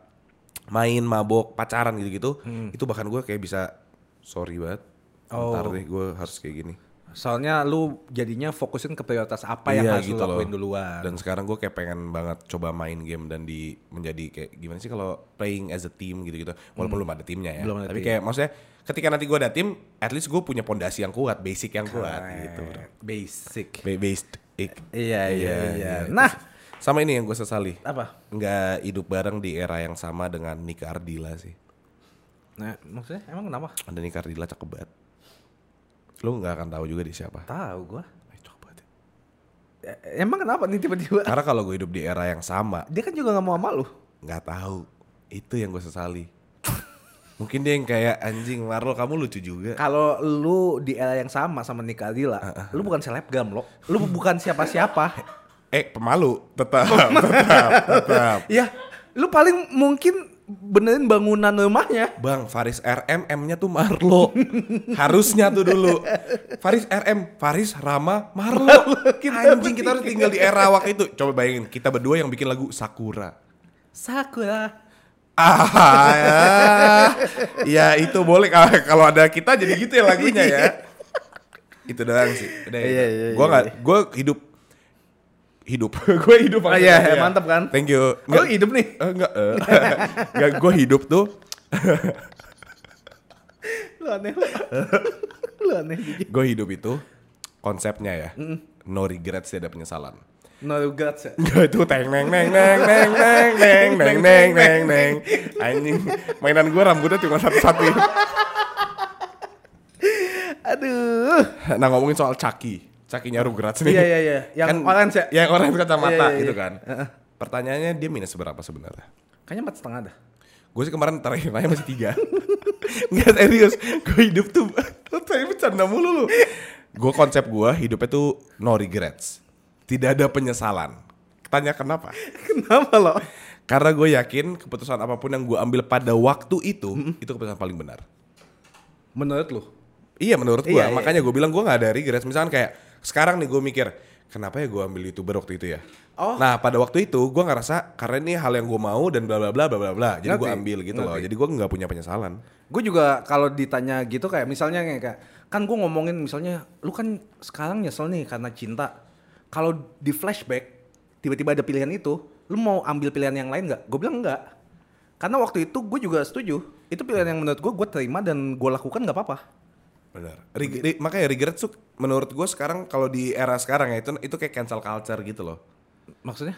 main mabok pacaran gitu-gitu itu bahkan gue kayak bisa sorry banget Oh. ntar deh gue harus kayak gini Soalnya lu jadinya fokusin ke prioritas apa yang Iya, harus lu lakuin duluan. dan sekarang gue kayak pengen banget coba main game dan di menjadi kayak gimana sih kalau playing as a team gitu-gitu walaupun belum ada timnya ya Hmm. Belum ada tapi tim. kayak maksudnya ketika nanti gue ada tim at least gue punya pondasi yang kuat basic yang kuat gitu. Basic. Ba- based ik. Iya, iya, iya. itu Nah. sama ini yang gue sesali Apa? nggak hidup bareng di era yang sama dengan Nika Ardila sih. Nah, maksudnya emang kenapa? Ada Nika Ardila cakep banget. Lu nggak akan tahu juga di siapa. Tahu gua. Banget. ya. Emang kenapa nih tiba-tiba? Karena kalau gue hidup di era yang sama, Dia kan juga nggak mau sama lu. nggak tahu. Itu yang gue sesali. Mungkin dia yang kayak anjing Marlo kamu lucu juga. Kalau lu di era yang sama sama Nika Adila, lu bukan selebgram lo. Lu bukan siapa-siapa. Eh pemalu tetap tetap tetap. ya, lu paling mungkin benerin bangunan rumahnya. Bang Faris RM M-nya tuh Marlo. Harusnya tuh dulu. Faris RM, Faris Rama Marlo. Anjing kita harus tinggal di era waktu itu. Coba bayangin kita berdua yang bikin lagu Sakura. Sakura. Ah, ya. ya itu boleh Ah, kalau ada kita jadi gitu ya lagunya ya. itu doang sih. Udah, Iya, iya, Gua iya, nggak, gue hidup hidup. gue hidup. Oh iya, ya. mantap kan? Thank you. Lu hidup nih. Eh, enggak, eh. enggak gue hidup tuh Lu aneh lu. aneh Gigi. gue hidup itu konsepnya ya. No regrets tidak ada penyesalan. No regrets ya. Gue itu teng neng neng neng neng neng neng neng neng neng neng anjing mainan gue rambutnya cuma satu satu Aduh. nah ngomongin soal Chucky Chucky-nya Rugrats nih Iya, iya, iya. Yang orange ya? yang orange kacamata Iya, iya, gitu iya. kan pertanyaannya dia minus berapa sebenarnya Kayaknya empat setengah dah. gue sih kemarin terakhir nanya masih tiga nggak serius gue hidup tuh lo tadi bercanda mulu lu gue konsep gue hidupnya tuh no regrets tidak ada penyesalan tanya kenapa Kenapa lo? Karena gue yakin keputusan apa pun yang gue ambil pada waktu itu, itu keputusan paling benar. Menurut lu? Iya menurut gue, Iya, iya. makanya gue bilang gue gak ada regrets. Misalkan kayak sekarang nih gue mikir, kenapa ya gue ambil youtuber waktu itu ya? Oh. Nah pada waktu itu gue ngerasa karena ini hal yang gue mau dan bla bla bla bla bla bla. Jadi gue ambil gitu loh. ngerti. Jadi gue nggak punya penyesalan. Gue juga kalau ditanya gitu kayak misalnya kayak kan gue ngomongin misalnya lu kan sekarang nyesel nih karena cinta. Kalau di flashback tiba-tiba ada pilihan itu, lu mau ambil pilihan yang lain nggak? Gue bilang enggak. Karena waktu itu gue juga setuju. Itu pilihan yang menurut gue gue terima dan gue lakukan nggak apa-apa. Benar. Reg- re- makanya regret tuh menurut gue sekarang kalau di era sekarang ya itu itu kayak cancel culture gitu loh. Maksudnya?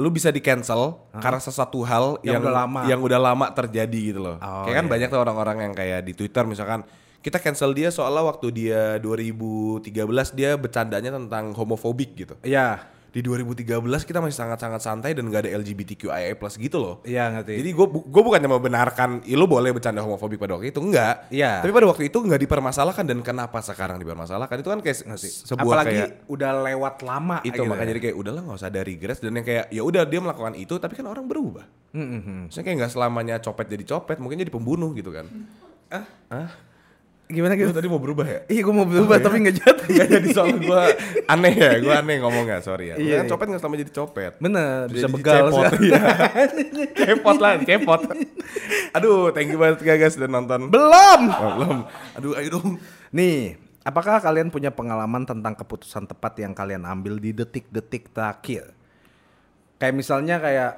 lu bisa di cancel karena sesuatu hal Yang yang, udah lama. yang udah lama terjadi gitu loh. Oh, kayak kan iya. banyak tuh orang-orang yang kayak di Twitter misalkan kita cancel dia soalnya waktu dia 2013 dia bercandanya tentang homofobik gitu. Iya. Di 2013 kita masih sangat-sangat santai dan gak ada LGBTQIA+ gitu loh. Iya ngerti. Jadi gue gue bukannya membenarkan, "Ih, lu boleh bercanda homofobik pada waktu itu enggak. Iya. Tapi pada waktu itu nggak dipermasalahkan dan kenapa sekarang dipermasalahkan itu kan kayak se- sebuah Apalagi kayak udah lewat lama itu gitu makanya ya. jadi kayak udahlah nggak usah ada regrets dan yang kayak ya udah dia melakukan itu tapi kan orang berubah Hmm, hmm. Maksudnya kayak nggak selamanya copet jadi copet mungkin jadi pembunuh gitu kan Gimana Lu gitu? tadi mau berubah ya Iya gue mau berubah tapi nggak jadi. Gak jadi soal gue aneh ya gue aneh ngomongnya sorry ya Iya, kan iya. copet nggak selama jadi copet Bener, bisa Jadi begal cepot, iya. cepot lah cepot aduh thank you banget guys udah nonton Belum. Oh, belum aduh ayo dong Nih, apakah kalian punya pengalaman tentang keputusan tepat yang kalian ambil di detik-detik terakhir? Kayak misalnya kayak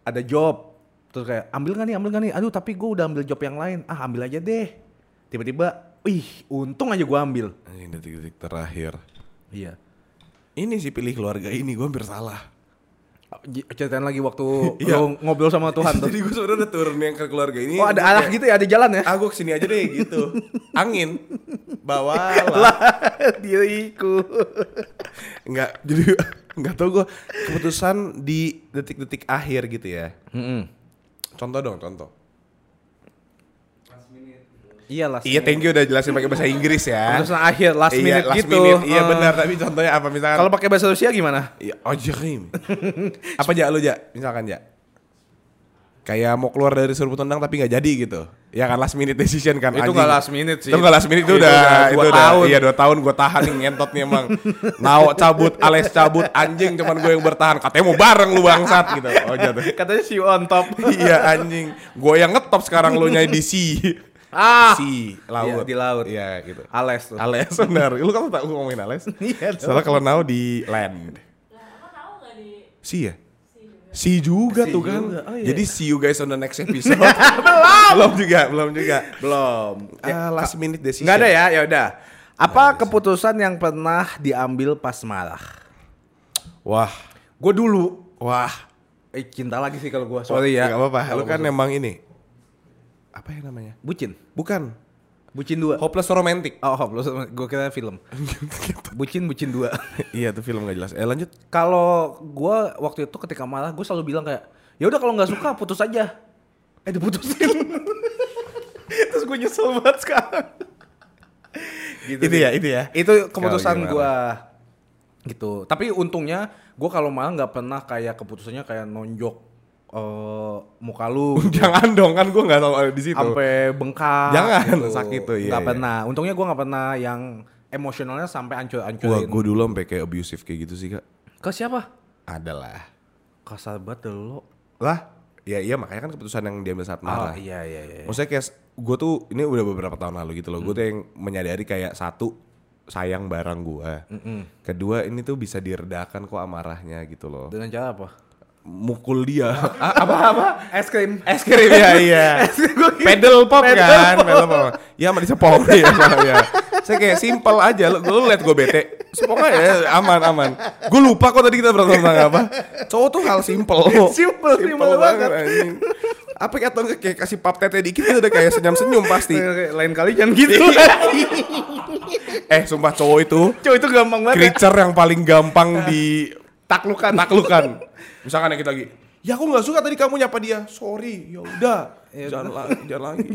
ada job, terus kayak ambil nggak nih, ambil nggak nih? Aduh tapi gue udah ambil job yang lain, ah ambil aja deh. Tiba-tiba, wih, untung aja gue ambil. Anjing detik-detik terakhir. Iya. Ini sih pilih keluarga ini gue hampir salah. Ceritain lagi waktu Iya. lo ngobrol sama Tuhan tuh. Jadi gue sebenarnya udah turun yang ke keluarga ini. Oh ada arah kayak, gitu ya, ada jalan ya? Ah gue ke sini aja deh gitu. Angin. Bawalah. Lah, diriku. Enggak, jadi enggak tau gue keputusan di detik-detik akhir gitu ya. Contoh dong, contoh. Iya lah. Iya, thank you udah jelasin pakai bahasa Inggris ya. Keputusan akhir, last iya, minute last gitu. minute. Iya Eh, benar, tapi contohnya apa misalkan? Kalau pakai bahasa Rusia gimana? Iya, Jerim. apa aja lu ja? Misalkan ja. Kayak mau keluar dari suruh tendang tapi nggak jadi gitu. Ya kan last minute decision kan. Itu nggak last minute sih. Itu nggak last minute itu, Itu udah, udah itu udah. tahun. Iya dua tahun gue tahan nih ngentot nih emang. Nao cabut, Ales cabut, anjing cuman gue yang bertahan. Katanya mau bareng lu bangsat gitu. Oh jatuh. Katanya si on top. iya anjing. Gue yang ngetop sekarang lu nyai di sea. Ah. Sea, laut. Iya, di laut. Iya gitu. Ales tuh. Ales benar. Lu kan tak ngomongin Ales? Iya. Soalnya kalau Nao di land. Lah, apa tahu nggak di Si ya? si juga? Si Si tuh kan. juga. Oh, iya. Jadi see you guys on the next episode. belum juga, belum juga. Belum. Ah, last minute decision. Nggak ada ya, ya udah. Apa keputusan yang pernah diambil pas marah? Wah, Gue dulu. wah. Eh cinta lagi sih kalau gue. Sorry ya. Gak apa-apa. Lu Kalau kan emang ini. Apa ya namanya? bucin. Bukan. Bucin dua. Hopeless romantic. Oh, hopeless. Gue kira film. bucin, bucin dua. iya tuh film gak jelas. Eh lanjut. kalau gue waktu itu ketika marah, gue selalu bilang kayak, ya udah kalau nggak suka putus aja. Eh diputusin. Terus gue nyesel banget sekarang. gitu Itu ya, itu ya. Itu keputusan gue gitu. Tapi untungnya gue kalau marah nggak pernah kayak keputusannya kayak nonjok eh, muka lu gitu. Jangan dong kan gue gak tau ada di situ. sampai bengkak. Jangan, sakit tuh, iya, Nggak iya. pernah. Untungnya gue nggak pernah yang emosionalnya sampai ancur-ancurin. gue dulu sampai kayak abusive kayak gitu sih kak. Ke siapa? Adalah. Kasar banget lo. Lah, ya iya makanya kan keputusan yang diambil saat marah. Oh iya iya iya. Maksudnya kayak gue tuh ini udah beberapa tahun lalu gitu loh. Gue tuh yang menyadari kayak satu sayang barang gue. Kedua ini tuh bisa diredakan kok amarahnya gitu loh. Dengan cara apa? Mukul dia. Apa-apa? Es krim. Es krim ya iya. Pedal pop kan, pedal pop. Ya sama disepong ya. ya. Saya kayak simpel aja, lu, lu liat gue bete, sepong aja ya, aman aman. Gue lupa kok tadi kita berantem tentang apa. Cowok tuh hal simpel. Simple, simple banget. anjing. Apa kayak atau kayak kasih pap tete dikit itu udah kayak senyum-senyum pasti. Lain kali jangan gitu. eh sumpah cowok itu Cowok itu gampang banget. ya. creature yang paling gampang di Taklukan. taklukan. Misalkan ya kita lagi, ya aku nggak suka tadi kamu nyapa dia, sorry, ya udah, jangan lagi, jangan lagi.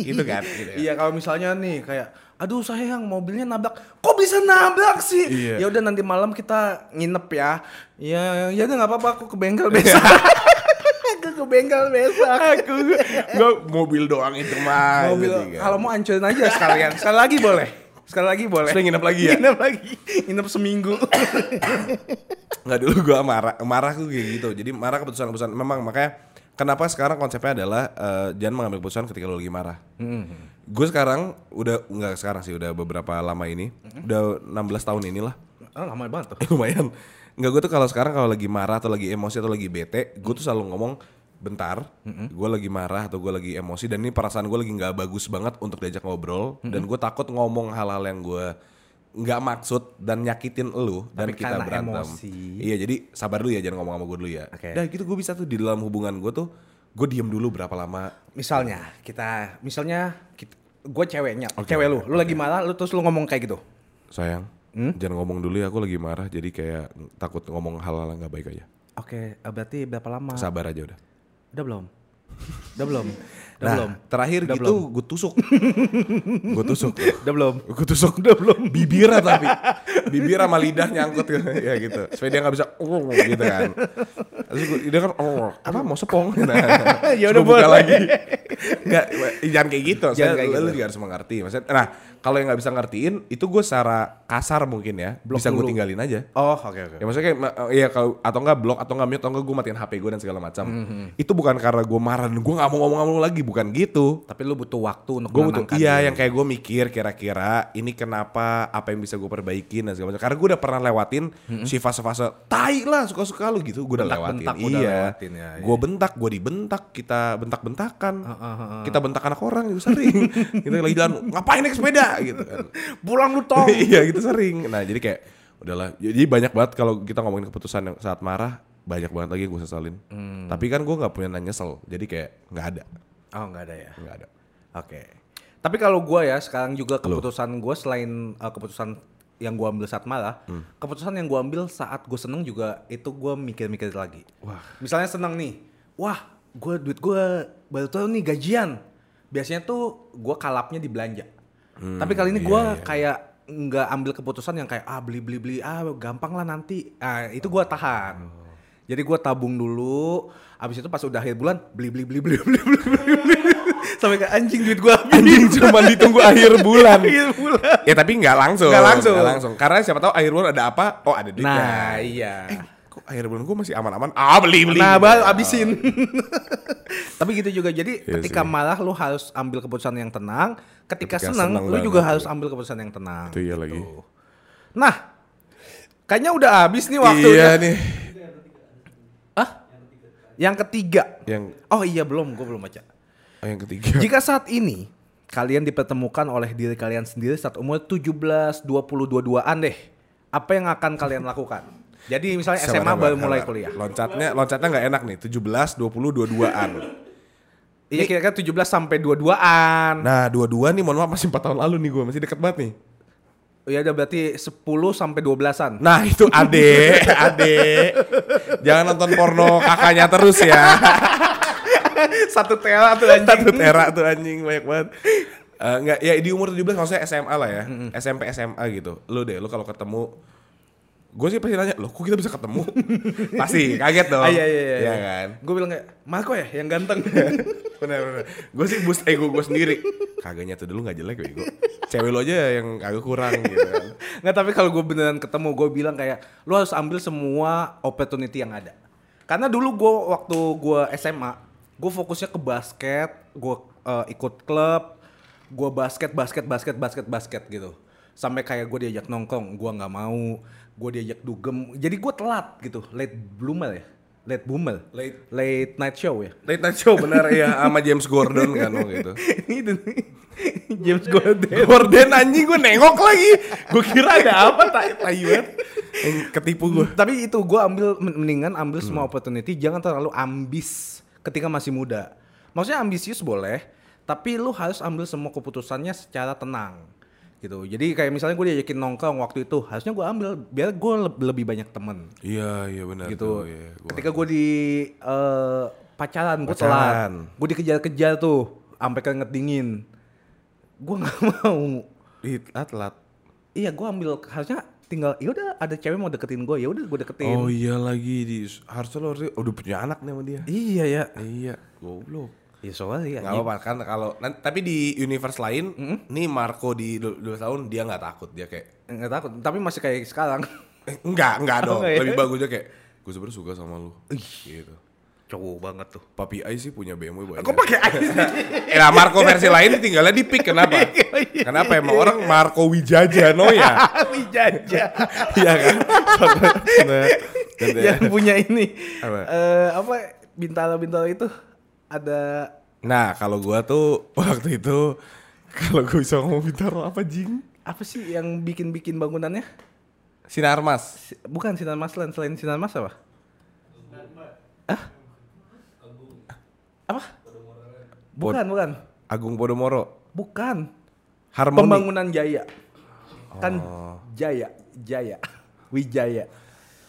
gitu kan. Gitu kan. Iya kalau misalnya nih kayak aduh sayang mobilnya nabrak kok bisa nabrak sih Iya. ya udah nanti malam kita nginep ya ya ya udah nggak apa-apa aku ke bengkel besok aku ke bengkel besok aku gue mobil doang itu mah mobil gitu kan. kalau mau hancurin aja sekalian sekali lagi boleh sekali lagi boleh. Sekali nginep lagi ya? nginep lagi. Nginep seminggu. Nggak dulu gue marah marah tuh kayak gitu. Jadi marah keputusan-keputusan. Memang makanya kenapa sekarang konsepnya adalah eh, jangan mengambil keputusan ketika lo lagi marah. Gue sekarang udah nggak sekarang sih udah beberapa lama ini. Udah 16 tahun inilah. Ah lama banget tuh. Eh, lumayan. Nggak gue tuh kalau sekarang kalau lagi marah atau lagi emosi atau lagi bete gue tuh selalu ngomong bentar gue lagi marah atau gue lagi emosi dan ini perasaan gue lagi nggak bagus banget untuk diajak ngobrol dan gue takut ngomong hal-hal yang gue nggak maksud dan nyakitin lu dan Tapi kita karena berantem. emosi. iya jadi sabar dulu ya jangan ngomong sama gue dulu ya. Oke. dan gitu gue bisa tuh di dalam hubungan gue tuh gue diem dulu berapa lama. Misalnya kita misalnya gue ceweknya Oke, cewek lu lu lagi marah lu terus lu ngomong kayak gitu? Sayang jangan ngomong dulu ya aku lagi marah jadi kayak takut ngomong hal-hal nggak baik aja. Oke eh, berarti berapa lama? Sabar aja udah udah belum? Udah belum? Udah nah belum? terakhir Udah gitu gue tusuk. Gue tusuk. Udah belum? Gue tusuk. Udah belum? Bibirnya tapi. Bibir sama lidah nyangkut ya gitu. Supaya dia nggak bisa oh, gitu kan. Terus gua, dia kan oh, apa mau sepong? Nah, Ya udah buka lagi. Nggak jangan kayak gitu. Jangan kayak lu gitu. juga harus mengerti. Maksudnya nah kalau yang nggak bisa ngertiin itu gue secara kasar mungkin ya Blok bisa gue tinggalin aja. Oh, oke oke. ya maksudnya kayak iya kalau atau enggak blok atau enggak mute atau enggak gue matiin HP gue dan segala macam. Hmm, itu bukan karena gue marah dan gue nggak mau ngomong-ngomong lagi bukan gitu. Tapi lu butuh waktu untuk gue butuh iya diri. yang kayak gue mikir kira-kira ini kenapa apa yang bisa gue perbaikin dan segala macam. Karena gue udah pernah lewatin si fase-fase tai lah suka-suka lu gitu. Gue udah lewatin udah iya. lewatin, ya, iya. gue bentak gue dibentak kita bentak-bentakan. Kita bentak anak orang itu sering. Kita lagi jalan ngapain naik sepeda gitu kan pulang lu tong. iya gitu sering nah jadi kayak udahlah jadi banyak banget kalau kita ngomongin keputusan yang saat marah banyak banget lagi gue sesalin Hmm. tapi kan gue nggak punya nanya nyesel jadi kayak nggak ada Oh, enggak ada ya. nggak ada Oke. Tapi kalau gua ya sekarang juga keputusan gua selain uh, keputusan yang gua ambil saat marah, Hmm. keputusan yang gua ambil saat gue seneng juga itu gua mikir-mikir lagi. Wah. Misalnya seneng nih, wah, gua duit gua baru tahu nih gajian. Biasanya tuh gua kalapnya di belanja. Tapi kali ini iya, gua iya. kayak nggak ambil keputusan yang kayak ah beli beli beli ah gampang lah nanti. Ah itu gua tahan. Oh. Jadi gua tabung dulu, abis itu pas udah akhir bulan beli beli beli beli beli beli beli, beli. sampai ke anjing duit gua habis. anjing cuma ditunggu akhir bulan akhir bulan. ya tapi nggak langsung Nggak langsung. Nggak langsung karena siapa tahu akhir bulan ada apa oh ada duitnya Nah iya. eh kok akhir bulan gue masih aman-aman ah beli beli Nah, baru abisin. Tapi gitu juga. Jadi Iya ketika sih. marah lu harus ambil keputusan yang tenang. Ketika, Ketika senang, senang lu juga iya. harus ambil keputusan yang tenang. itu iya lagi Nah, kayaknya udah habis nih waktunya. iya nih Ah? Yang ketiga. yang Oh iya belum, gue belum baca. oh, yang ketiga Jika saat ini kalian dipertemukan oleh diri kalian sendiri saat umur 17, 20, 22-an deh. Apa yang akan kalian lakukan? Jadi misalnya SMA Sabar, baru sabar, mulai sabar. kuliah. loncatnya loncatnya nggak enak nih 17 20 22an Iya kira-kira 17 sampai 22-an. nah dua-dua nih mohon maaf masih 4 tahun lalu nih gue masih deket banget nih Ya udah berarti 10 sampai 12-an. Nah itu ade, ade. Jangan nonton porno kakaknya terus ya. Satu tera tuh anjing. Satu tera tuh anjing banyak banget. Eh, Enggak, ya di umur 17 maksudnya SMA lah ya. SMP SMA gitu. Lu deh, lu kalau ketemu Gue sih pasti nanya, loh kok kita bisa ketemu? pasti, kaget dong. Ah, iya iya iya. Iya kan? Gue bilang kayak, Marco ya yang ganteng. bener bener. Gue sih boost ego gue sendiri. Kagaknya tuh dulu gak jelek bego. Cewek lu aja yang agak kurang gitu kan. Nggak tapi kalau gue beneran ketemu, gue bilang kayak, lu harus ambil semua opportunity yang ada. Karena dulu gue waktu gue SMA, gue fokusnya ke basket, gue eh, ikut klub, gue basket, basket, basket, basket, basket gitu. Sampai kayak gue diajak nongkrong, gue nggak mau, gue diajak dugem, jadi gue telat gitu, late bloomer ya, late boomer, Late- late night show ya. Late night show bener ya sama James Gordon kan waktu itu. James Gordon. Gordon anjing gue nengok lagi. Gue kira ada apa tai tai Ketipu gue. Tapi itu gue ambil men- mendingan ambil semua opportunity, jangan terlalu ambis ketika masih muda. Maksudnya ambisius boleh, tapi lu harus ambil semua keputusannya secara tenang. Gitu. Jadi kayak misalnya gue diajakin nongkrong waktu itu, harusnya gue ambil biar gue lebih banyak temen. Iya iya benar. gitu. tuh, iya. Gua- Ketika gue di eh, pacaran, gue telat. Gue dikejar-kejar tuh, sampai keringet dingin. Gue nggak mau. Ih, telat telat. Iya, gue ambil harusnya tinggal. Ya udah ada cewek mau deketin gue, ya udah gue deketin. Oh iya lagi di harusnya lo harusnya udah punya anak nih sama dia. Iya ya. Iya, goblok. Ya soalnya ya. Gak apa-apa kan kalau tapi di universe lain, nih Marco di 2 tahun dia nggak takut dia kayak Enggak takut, tapi masih kayak sekarang. eh, enggak enggak Oh, dong. enggak ya? Lebih bagusnya kayak gue sebenernya suka sama lu. Gitu. Cowok banget tuh. Papi Ai sih punya BMW banyak. Kok pakai ice? Eh lah Marco versi lain tinggalnya di pick kenapa? kenapa emang orang Marco Wijaja no ya? Wijaja. Iya kan? Nah, Yang punya ini. Apa? Eh apa bintara-bintara itu ada Nah kalau gua tuh waktu itu kalau gue bisa ngomong bintaro apa jing? apa sih yang bikin-bikin bangunannya? Sinar Mas. Si- Bukan Sinar Mas lain selain Sinar Mas apa? Hah? Apa? Bukan, bukan. Agung Podomoro. Bukan. Harmoni. Pembangunan Jaya. Kan Jaya, Jaya. Wijaya.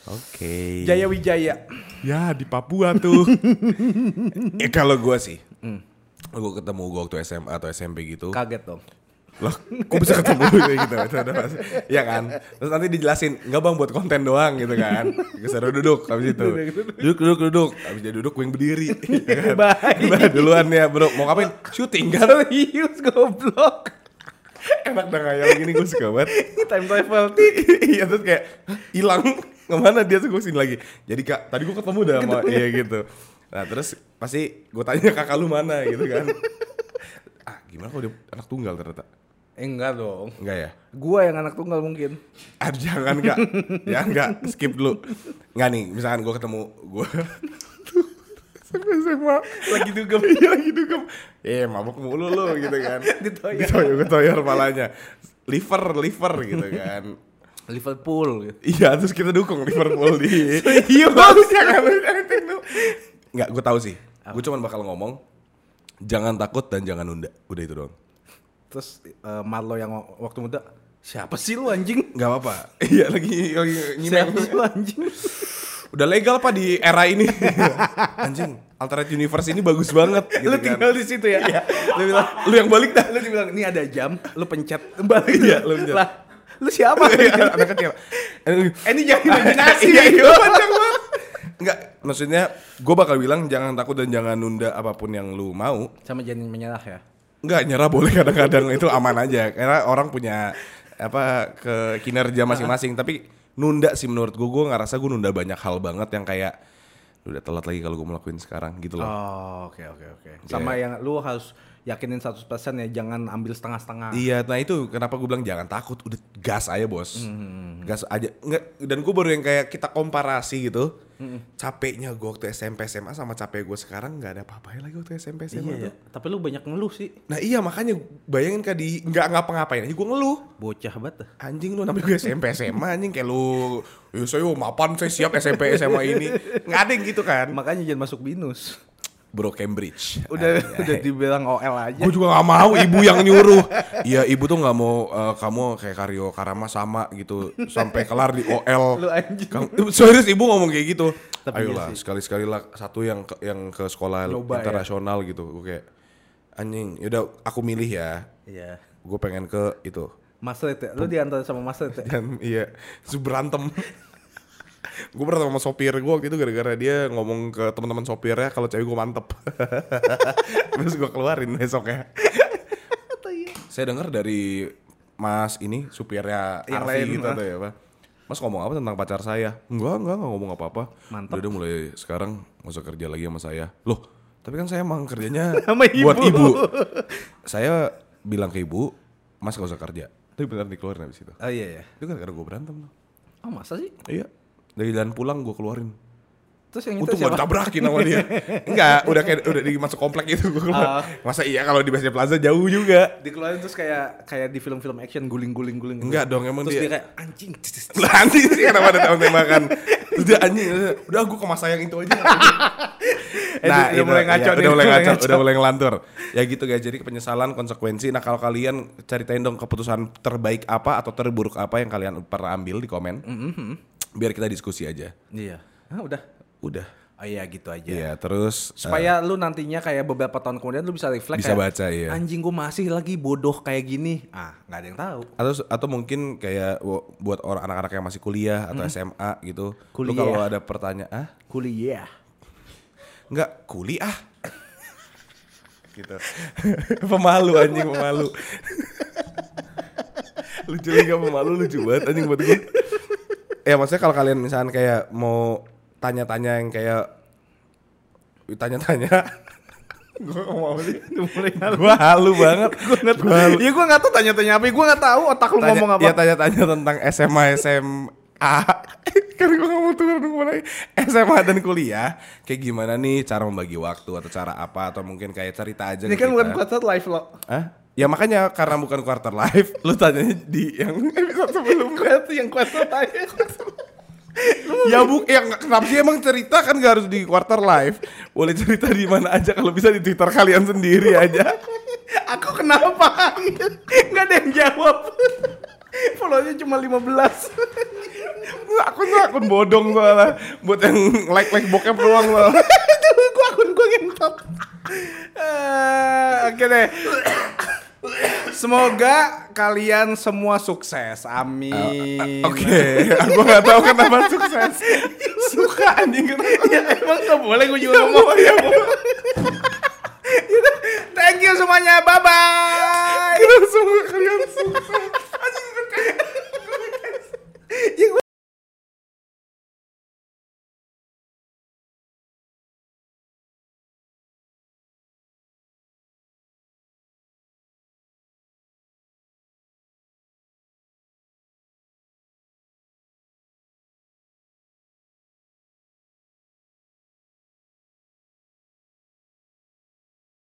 Oke. Jaya Wijaya. Ya di Papua tuh. eh kalau gua sih, gua ketemu gua waktu SMA atau SMP gitu. Kaget dong. Loh, kok bisa ketemu gitu? Iya kan? Terus nanti dijelasin, enggak bang buat konten doang gitu kan. Geser duduk habis itu. Duduk, duduk, duduk. Habis dia duduk, gue yang berdiri. Ya kan? Bye. Duluan ya bro, mau ngapain? Syuting kan? Serius goblok. Enak dah ngayal gini gue suka banget. Time travel. iya terus kayak "Hah, hilang ke mana dia tuh gue sini lagi. Jadi kak tadi gue ketemu dah sama iya gitu. Nah terus pasti gue tanya kakak lu mana gitu kan. ah gimana kalau dia anak tunggal ternyata? Eh, enggak dong. Enggak ya? Gua yang anak tunggal mungkin. Ah, jangan kak, jangan kak, skip dulu. Enggak nih, misalkan gue ketemu gue SMA Lagi dugem. Iya lagi dugem. Eh mabuk mulu lu gitu kan. Ditoyor. Ditoyor, ditoyor palanya. Liver, liver gitu kan. Liverpool gitu. Iya, terus kita dukung Liverpool di. Iya, bagus ya kan. Enggak, gue tahu sih. Gue cuma bakal ngomong jangan takut dan jangan nunda. Udah itu doang. Terus eh, Marlo yang waktu muda siapa sih lu anjing? Enggak apa-apa. Iya, lagi lagi Siapa sih lu anjing? Udah legal pak di era ini. Anjing, alternate universe ini bagus banget. Gitu lu kan. tinggal di situ ya. Lu bilang, Lu yang balik dah. lu bilang ini ada jam, lu pencet balik. Iya, lu pencet. Lah, lu siapa? Iya, anak kecil. Eh, ini jangan imajinasi. Iya, iya, panjang banget. Enggak, maksudnya gue bakal bilang jangan takut dan jangan nunda apa pun yang lu mau. Sama jangan menyerah ya. Enggak, nyerah boleh kadang-kadang itu aman aja. Karena orang punya apa ke kinerja masing-masing. Tapi nunda sih menurut gue, gue ngerasa gue nunda banyak hal banget yang kayak udah telat lagi kalau gue melakuin sekarang gitu loh. Oh, oke oke oke. Sama yang lu harus yakinin 100% ya, jangan ambil setengah-setengah. Iya, nah itu kenapa gue bilang jangan takut, udah gas aja bos, gas aja. Nggak, dan gue baru yang kayak kita komparasi gitu, capeknya gue waktu SMP SMA sama capek gue sekarang nggak ada apa-apanya lagi waktu SMP SMA Iya, ya. Tapi lu banyak ngeluh sih. Nah iya makanya bayangin kan di nggak ngapa-ngapain aja gue ngeluh. Bocah banget. Anjing lu namanya gue SMP SMA anjing kayak lu, ya saya mapan saya siap SMP SMA ini, nggak ada yang gitu kan. Makanya jangan masuk binus. Bro Cambridge. Udah Anjay. udah dibilang OL aja. Gue juga gak mau ibu yang nyuruh. Iya ibu tuh gak mau eh, kamu kayak Karyo Karama sama gitu sampai kelar di OL. Lu anjing. Kamu, serius ibu ngomong kayak gitu. Tapi Ayolah iya sekali-sekali lah satu yang ke, yang ke sekolah Nyoba ya. internasional gitu. Gue kayak anjing, yaudah aku milih ya. Iya. Gue pengen ke itu. Mas ya? Lu diantar sama Mas ya? Dan iya, berantem. gue berantem sama sopir gue waktu itu gara-gara dia ngomong ke teman-teman sopirnya kalau cewek gue mantep. terus gue keluarin besoknya. Saya dengar dari Mas ini supirnya Yang Arfi lain, gitu ah. tuh ya Pak. Mas ngomong apa tentang pacar saya? Enggak, enggak, enggak ngomong apa-apa. Mantap. Udah, udah mulai sekarang gak usah kerja lagi sama saya. Loh, tapi kan saya emang kerjanya Sama buat ibu. ibu. saya bilang ke ibu, Mas gak usah kerja. Tapi beneran dikeluarin habis itu. Oh iya ya. Itu kan karena gue berantem tuh. Oh masa sih? Iya. Dari jalan pulang gue keluarin. Terus yang itu Untung ditabrakin sama dia. Enggak, udah kayak udah di masuk komplek itu gue keluar. Ah. Masa iya kalau di BSD Plaza jauh juga. Dikeluarin terus kayak kayak di film-film action guling-guling guling. Enggak dong, emang Terus dia- dia, kayak anjing. Lah anjing sih kenapa ada tembak-tembakan. Terus dia anjing, udah gue ke masa yang itu aja. Eh, udah itu, mulai ngaco nih, udah mulai ngaco, udah mulai ngelantur. Ya gitu guys, jadi penyesalan konsekuensi. Nah kalau kalian ceritain dong keputusan terbaik apa atau terburuk apa yang kalian pernah ambil di komen. Mm-hmm. Biar kita diskusi aja. Iya. Ah udah. Udah. Oh iya gitu aja. Iya, terus Supaya lu nantinya kayak beberapa tahun kemudian lu bisa reflect Bisa kayak, baca, iya. Anjing gua masih lagi bodoh kayak gini. Ah, nggak ada yang tahu. atau atau mungkin kayak buat orang anak-anak yang masih kuliah atau SMA gitu. Lu. Kuliah. kalau ada pertanyaan, ah, Kuliah. enggak kuliah. gitu. pemalu anjing pemalu. lucu juga pemalu lucu banget anjing buat gue. Ya maksudnya kalau kalian misalkan kayak mau tanya-tanya yang kayak tanya-tanya. Gue sih. Mulai gue halu. banget. Gue nggak halu. Iya gua nggak tahu tanya-tanya apa. Gua nggak tahu otak lu ngomong apa. Ya tanya-tanya tentang SMA SMA Kan gue gak mau turun mulai SMA dan kuliah Kayak gimana nih cara membagi waktu Atau cara apa? Atau mungkin kayak cerita aja Ini kan bukan quarter life lo. Hah? Ya makanya karena bukan quarter life Lu tanyanya di yang episode sebelum Quarter yang quarter life. Ya bu, ya kenapa sih emang cerita kan gak harus di quarter life Boleh cerita di mana aja Kalau bisa di Twitter kalian sendiri aja Aku kenapa? Nggak ada yang jawab. Follownya cuma 15. Akun tuh akun bodong soalnya Buat yang like-like bokep doang loh Itu gua akun gua ngentot. Eh, Oke deh. Semoga kalian semua sukses. Amin. Uh, Oke, okay. aku nggak tahu kenapa sukses. Suka anjing kenapa? Ya, emang gak boleh gue juga ngomong. Ya, Thank you semuanya. Bye bye. Semoga kalian sukses. Anjing